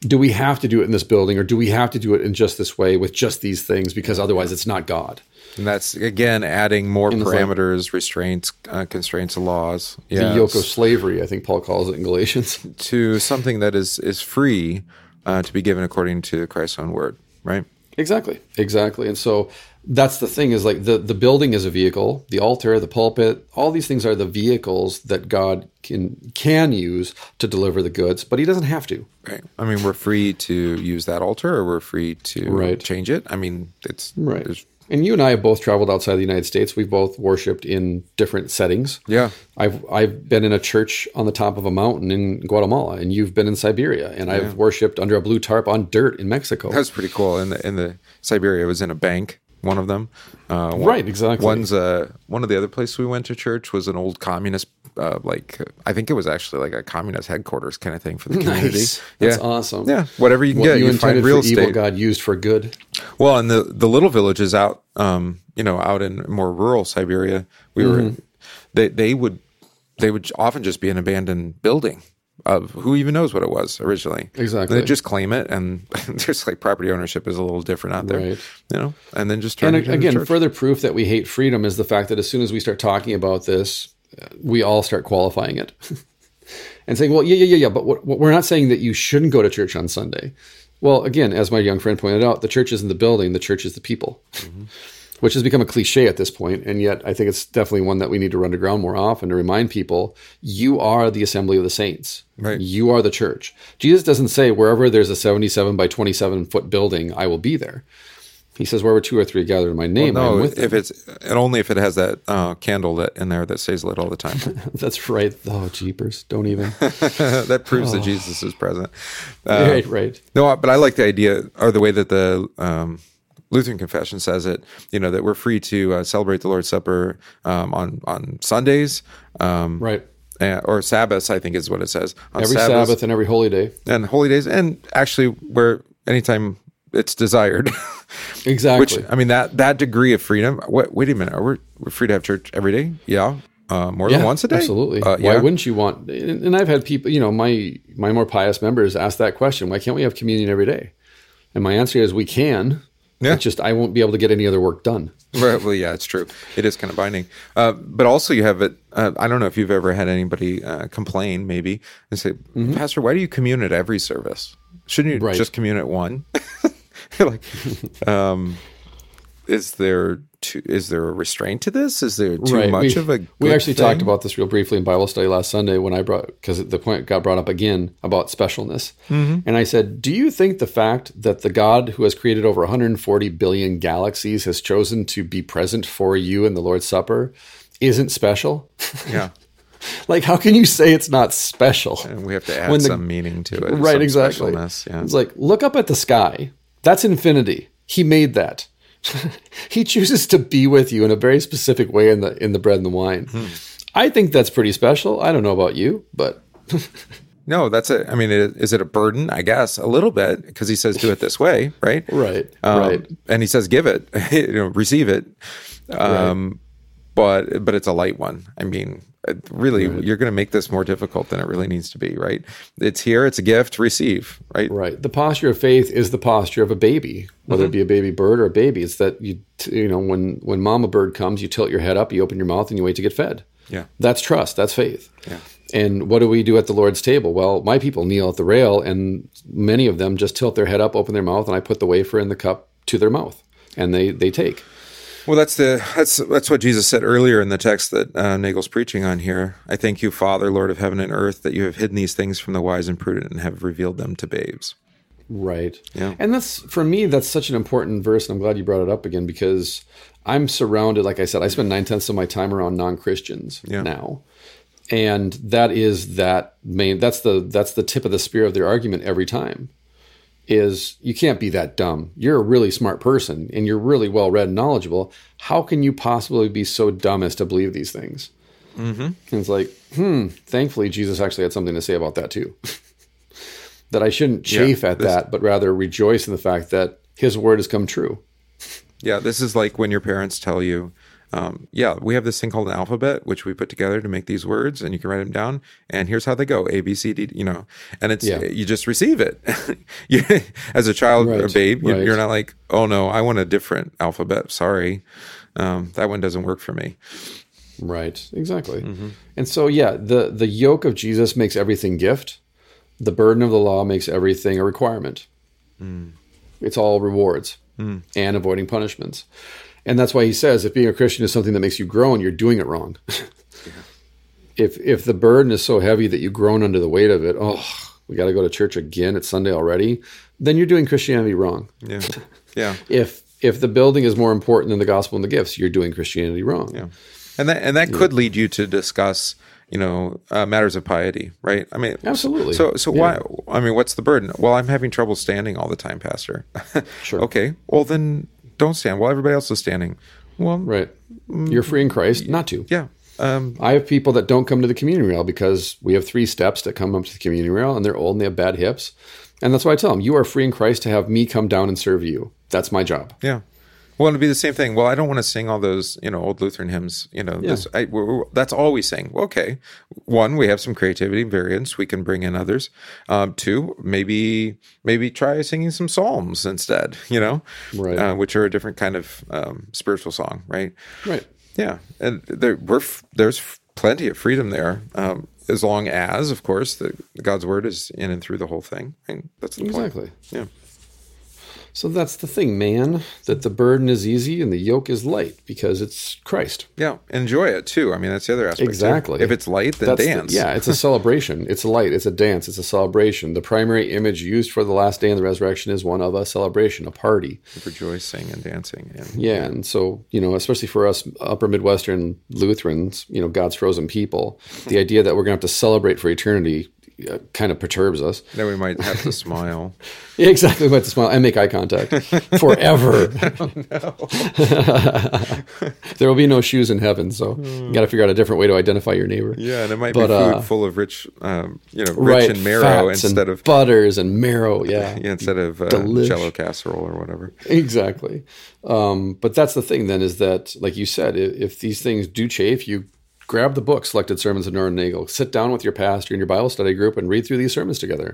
do we have to do it in this building or do we have to do it in just this way with just these things because otherwise it's not God? And that's again adding more parameters, like, restraints, uh, constraints, laws. Yeah, the yoke of slavery, I think Paul calls it in Galatians, to something that is is free uh, to be given according to Christ's own word. Right. Exactly. Exactly. And so that's the thing is like the the building is a vehicle, the altar, the pulpit, all these things are the vehicles that God can can use to deliver the goods, but he doesn't have to. Right. I mean, we're free to use that altar or we're free to right. change it. I mean, it's right. And you and I have both traveled outside the United States. We've both worshipped in different settings. Yeah. I've I've been in a church on the top of a mountain in Guatemala, and you've been in Siberia, and yeah. I've worshipped under a blue tarp on dirt in Mexico. That's pretty cool. In the in the Siberia was in a bank one of them. Uh, one, right, exactly. One's uh, one of the other places we went to church was an old communist, uh, like I think it was actually like a communist headquarters kind of thing for the community. Nice. That's yeah. awesome. Yeah, whatever you can what get, you, you find real estate. Evil God used for good. Well, and the the little villages out, um, you know, out in more rural Siberia, we mm-hmm. were they they would they would often just be an abandoned building of who even knows what it was originally. Exactly. They just claim it, and there's like property ownership is a little different out there, right. you know. And then just turn and again, further proof that we hate freedom is the fact that as soon as we start talking about this, we all start qualifying it and saying, "Well, yeah, yeah, yeah, yeah," but what, what, we're not saying that you shouldn't go to church on Sunday. Well, again, as my young friend pointed out, the church isn't the building; the church is the people. Mm-hmm which has become a cliche at this point, and yet I think it's definitely one that we need to run to ground more often to remind people you are the assembly of the saints. Right. You are the church. Jesus doesn't say wherever there's a 77 by 27 foot building, I will be there. He says wherever two or three gather in my name, well, no, if it's and only if it has that uh, candle that in there that stays lit all the time. That's right. Oh, jeepers! Don't even. that proves oh. that Jesus is present. Uh, right, right. No, but I like the idea or the way that the um, Lutheran confession says it, you know, that we're free to uh, celebrate the Lord's Supper um, on on Sundays, um, right, or Sabbaths. I think is what it says. On every Sabbaths, Sabbath and every holy day, and holy days, and actually where anytime it's desired. exactly. Which I mean that that degree of freedom. What, wait a minute, are we we're free to have church every day? Yeah. Uh, more yeah, than once a day. Absolutely. Uh, yeah. Why wouldn't you want? And I've had people, you know, my my more pious members ask that question. Why can't we have communion every day? And my answer is we can, yeah. It's just I won't be able to get any other work done. right. Well, yeah, it's true. It is kind of binding. Uh, but also, you have it. Uh, I don't know if you've ever had anybody uh, complain, maybe, and say, mm-hmm. Pastor, why do you commune at every service? Shouldn't you right. just commune at one? like, um, is there too, is there a restraint to this? Is there too right. much we, of a? we actually thing? talked about this real briefly in Bible study last Sunday when I brought because the point got brought up again about specialness, mm-hmm. and I said, "Do you think the fact that the God who has created over 140 billion galaxies has chosen to be present for you in the Lord's Supper isn't special?" Yeah. like, how can you say it's not special? And we have to add the, some meaning to it, right? Exactly. Yeah. It's like look up at the sky. That's infinity. He made that. he chooses to be with you in a very specific way in the in the bread and the wine. Hmm. I think that's pretty special. I don't know about you, but no, that's a. I mean, is it a burden? I guess a little bit because he says do it this way, right? Right, um, right. And he says give it, you know, receive it. Um, right. But but it's a light one. I mean, really right. you're going to make this more difficult than it really needs to be right it's here it's a gift receive right right the posture of faith is the posture of a baby whether mm-hmm. it be a baby bird or a baby it's that you you know when when mama bird comes you tilt your head up you open your mouth and you wait to get fed yeah that's trust that's faith yeah and what do we do at the Lord's table? Well, my people kneel at the rail, and many of them just tilt their head up, open their mouth, and I put the wafer in the cup to their mouth, and they they take. Well, that's the that's that's what Jesus said earlier in the text that uh, Nagel's preaching on here. I thank you, Father, Lord of heaven and earth, that you have hidden these things from the wise and prudent and have revealed them to babes. Right. Yeah. And that's for me, that's such an important verse, and I'm glad you brought it up again because I'm surrounded. Like I said, I spend nine tenths of my time around non Christians yeah. now, and that is that main. That's the that's the tip of the spear of their argument every time is you can't be that dumb. You're a really smart person and you're really well read and knowledgeable. How can you possibly be so dumb as to believe these things? Mm-hmm. And it's like, hmm, thankfully, Jesus actually had something to say about that too. that I shouldn't chafe yeah, at this, that, but rather rejoice in the fact that his word has come true. Yeah, this is like when your parents tell you, um, yeah, we have this thing called an alphabet, which we put together to make these words, and you can write them down. And here's how they go: A, B, C, D. You know, and it's Yeah. you just receive it. you, as a child or babe, right. you're not like, oh no, I want a different alphabet. Sorry, um, that one doesn't work for me. Right. Exactly. And so yeah, the the yoke of Jesus makes everything gift. The burden of the law makes everything a requirement. It's all rewards and avoiding punishments. And that's why he says if being a Christian is something that makes you groan, you're doing it wrong. if if the burden is so heavy that you groan under the weight of it, oh, we got to go to church again. It's Sunday already. Then you're doing Christianity wrong. Yeah, yeah. If if the building is more important than the gospel and the gifts, you're doing Christianity wrong. Yeah, and that and that could lead you to discuss, you know, uh, matters of piety, right? I mean, Absolutely. So, so Yeah. why? I mean, what's the burden? Well, I'm having trouble standing all the time, Pastor. Sure. Okay. Well, then don't stand. Well, everybody else is standing. Well, Right. You're free in Christ not to. yeah. Um, I have people that don't come to the communion rail because we have three steps that come up to the communion rail and they're old and they have bad hips. And that's why I tell them, you are free in Christ to have me come down and serve you. That's my job. yeah. Well, it'd be the same thing. Well, I don't want to sing all those, you know, old Lutheran hymns. You know, this, I, we're, we're- that's all we sing. Okay, one, we have some creativity, variance. We can bring in others. Um, two, maybe maybe try singing some psalms instead. You know, Right. uh, which are a different kind of um, spiritual song, right? Right. Yeah, and there we're f- there's plenty of freedom there, um, as long as, of course, the, God's word is in and through the whole thing. Right? That's the point. Exactly. Yeah. So that's the thing, man, that the burden is easy and the yoke is light because it's Christ. Yeah, enjoy it too. I mean, that's the other aspect. too. Exactly. If it's light, then That's the- dance. yeah, it's a celebration. It's a light. It's a dance. It's a celebration. The primary image used for the last day and the resurrection is one of a celebration, a party. rejoicing and dancing. And, Yeah, and so you know, especially for us upper Midwestern Lutherans, you know, God's frozen people, the idea that we're going to have to celebrate for eternity uh, kind of perturbs us. Then we might have to smile. Exactly. We might have to smile and make eye contact forever. No, there will be no shoes in heaven, so you got to figure out a different way to identify your neighbor. Yeah, and it might But, be food uh, full of rich, um, you know, rich right, and marrow instead and of butters and marrow. Yeah, yeah, instead of uh, Delish. Jello casserole or whatever. exactly. Um, but that's the thing then is that, like you said, if, if these things do chafe, you grab the book, Selected Sermons of Norman Nagel, sit down with your pastor in your Bible study group and read through these sermons together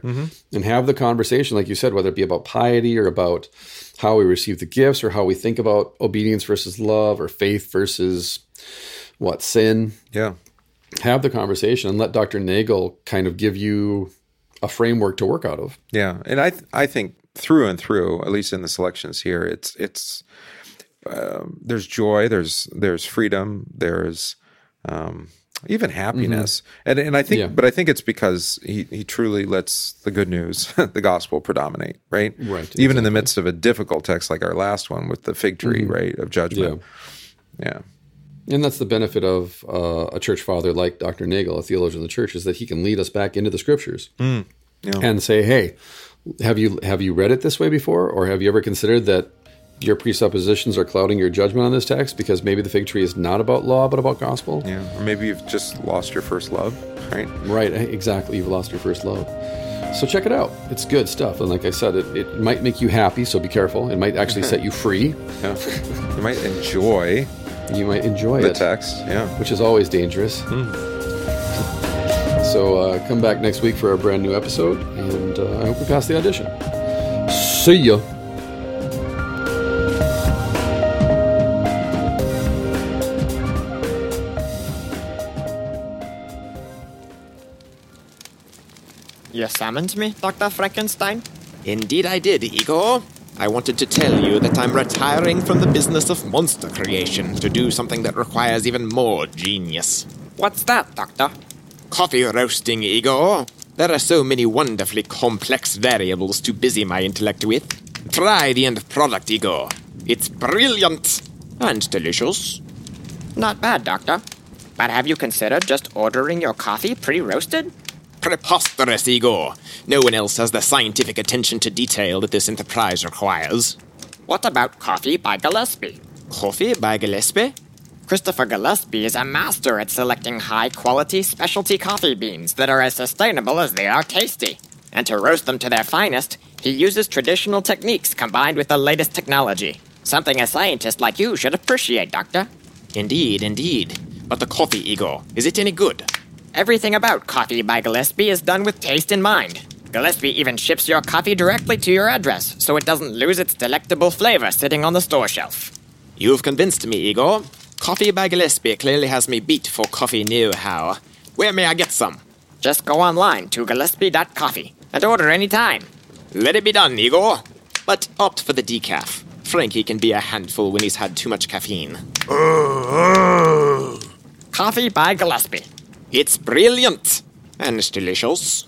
and have the conversation, like you said, whether it be about piety or about how we receive the gifts or how we think about obedience versus love or faith versus what sin. Yeah, Have the conversation and let Dr. Nagel kind of give you a framework to work out of. yeah, and I th- I think through and through, at least in the selections here, it's it's um, there's joy, there's there's freedom, there's um, even happiness, and and I think, Yeah. but I think it's because he he truly lets the good news, the gospel, predominate, right? Right, Even in the midst of a difficult text like our last one with the fig tree, right, of judgment. Yeah. And that's the benefit of uh, a church father like Dr. Nagel, a theologian of the church, is that he can lead us back into the scriptures yeah. and say, "Hey, have you have you read it this way before, or have you ever considered that your presuppositions are clouding your judgment on this text because maybe the fig tree is not about law but about gospel?" Yeah. Or maybe you've just lost your first love, right? Right, exactly. You've lost your first love. So check it out. It's good stuff. And like I said, it, it might make you happy, so be careful. It might actually set you free. Yeah. you might enjoy You might enjoy the it. text. Yeah. which is always dangerous. So uh, come back next week for a brand new episode, and uh, I hope we pass the audition. See ya. You summoned me, Dr. Frankenstein? Indeed, I did, Igor. I wanted to tell you that I'm retiring from the business of monster creation to do something that requires even more genius. What's that, Doctor? Coffee roasting, Igor. There are so many wonderfully complex variables to busy my intellect with. Try the end product, Igor. It's brilliant and delicious. Not bad, Doctor. But have you considered just ordering your coffee pre roasted? Preposterous, Igor. No one else has the scientific attention to detail that this enterprise requires. What about coffee by Gillespie? Coffee by Gillespie? Christopher Gillespie is a master at selecting high quality specialty coffee beans that are as sustainable as they are tasty. And to roast them to their finest, he uses traditional techniques combined with the latest technology. Something a scientist like you should appreciate, Doctor. Indeed, indeed. But the coffee, Igor, is it any good? Everything about Coffee by Gillespie is done with taste in mind. Gillespie even ships your coffee directly to your address, so it doesn't lose its delectable flavor sitting on the store shelf. You've convinced me, Igor. Coffee by Gillespie clearly has me beat for coffee know-how. Where may I get some? Just go online to gillespie.coffee and order anytime. Let it be done, Igor. But opt for the decaf. Frankie can be a handful when he's had too much caffeine. Coffee by Gillespie. It's brilliant and it's delicious.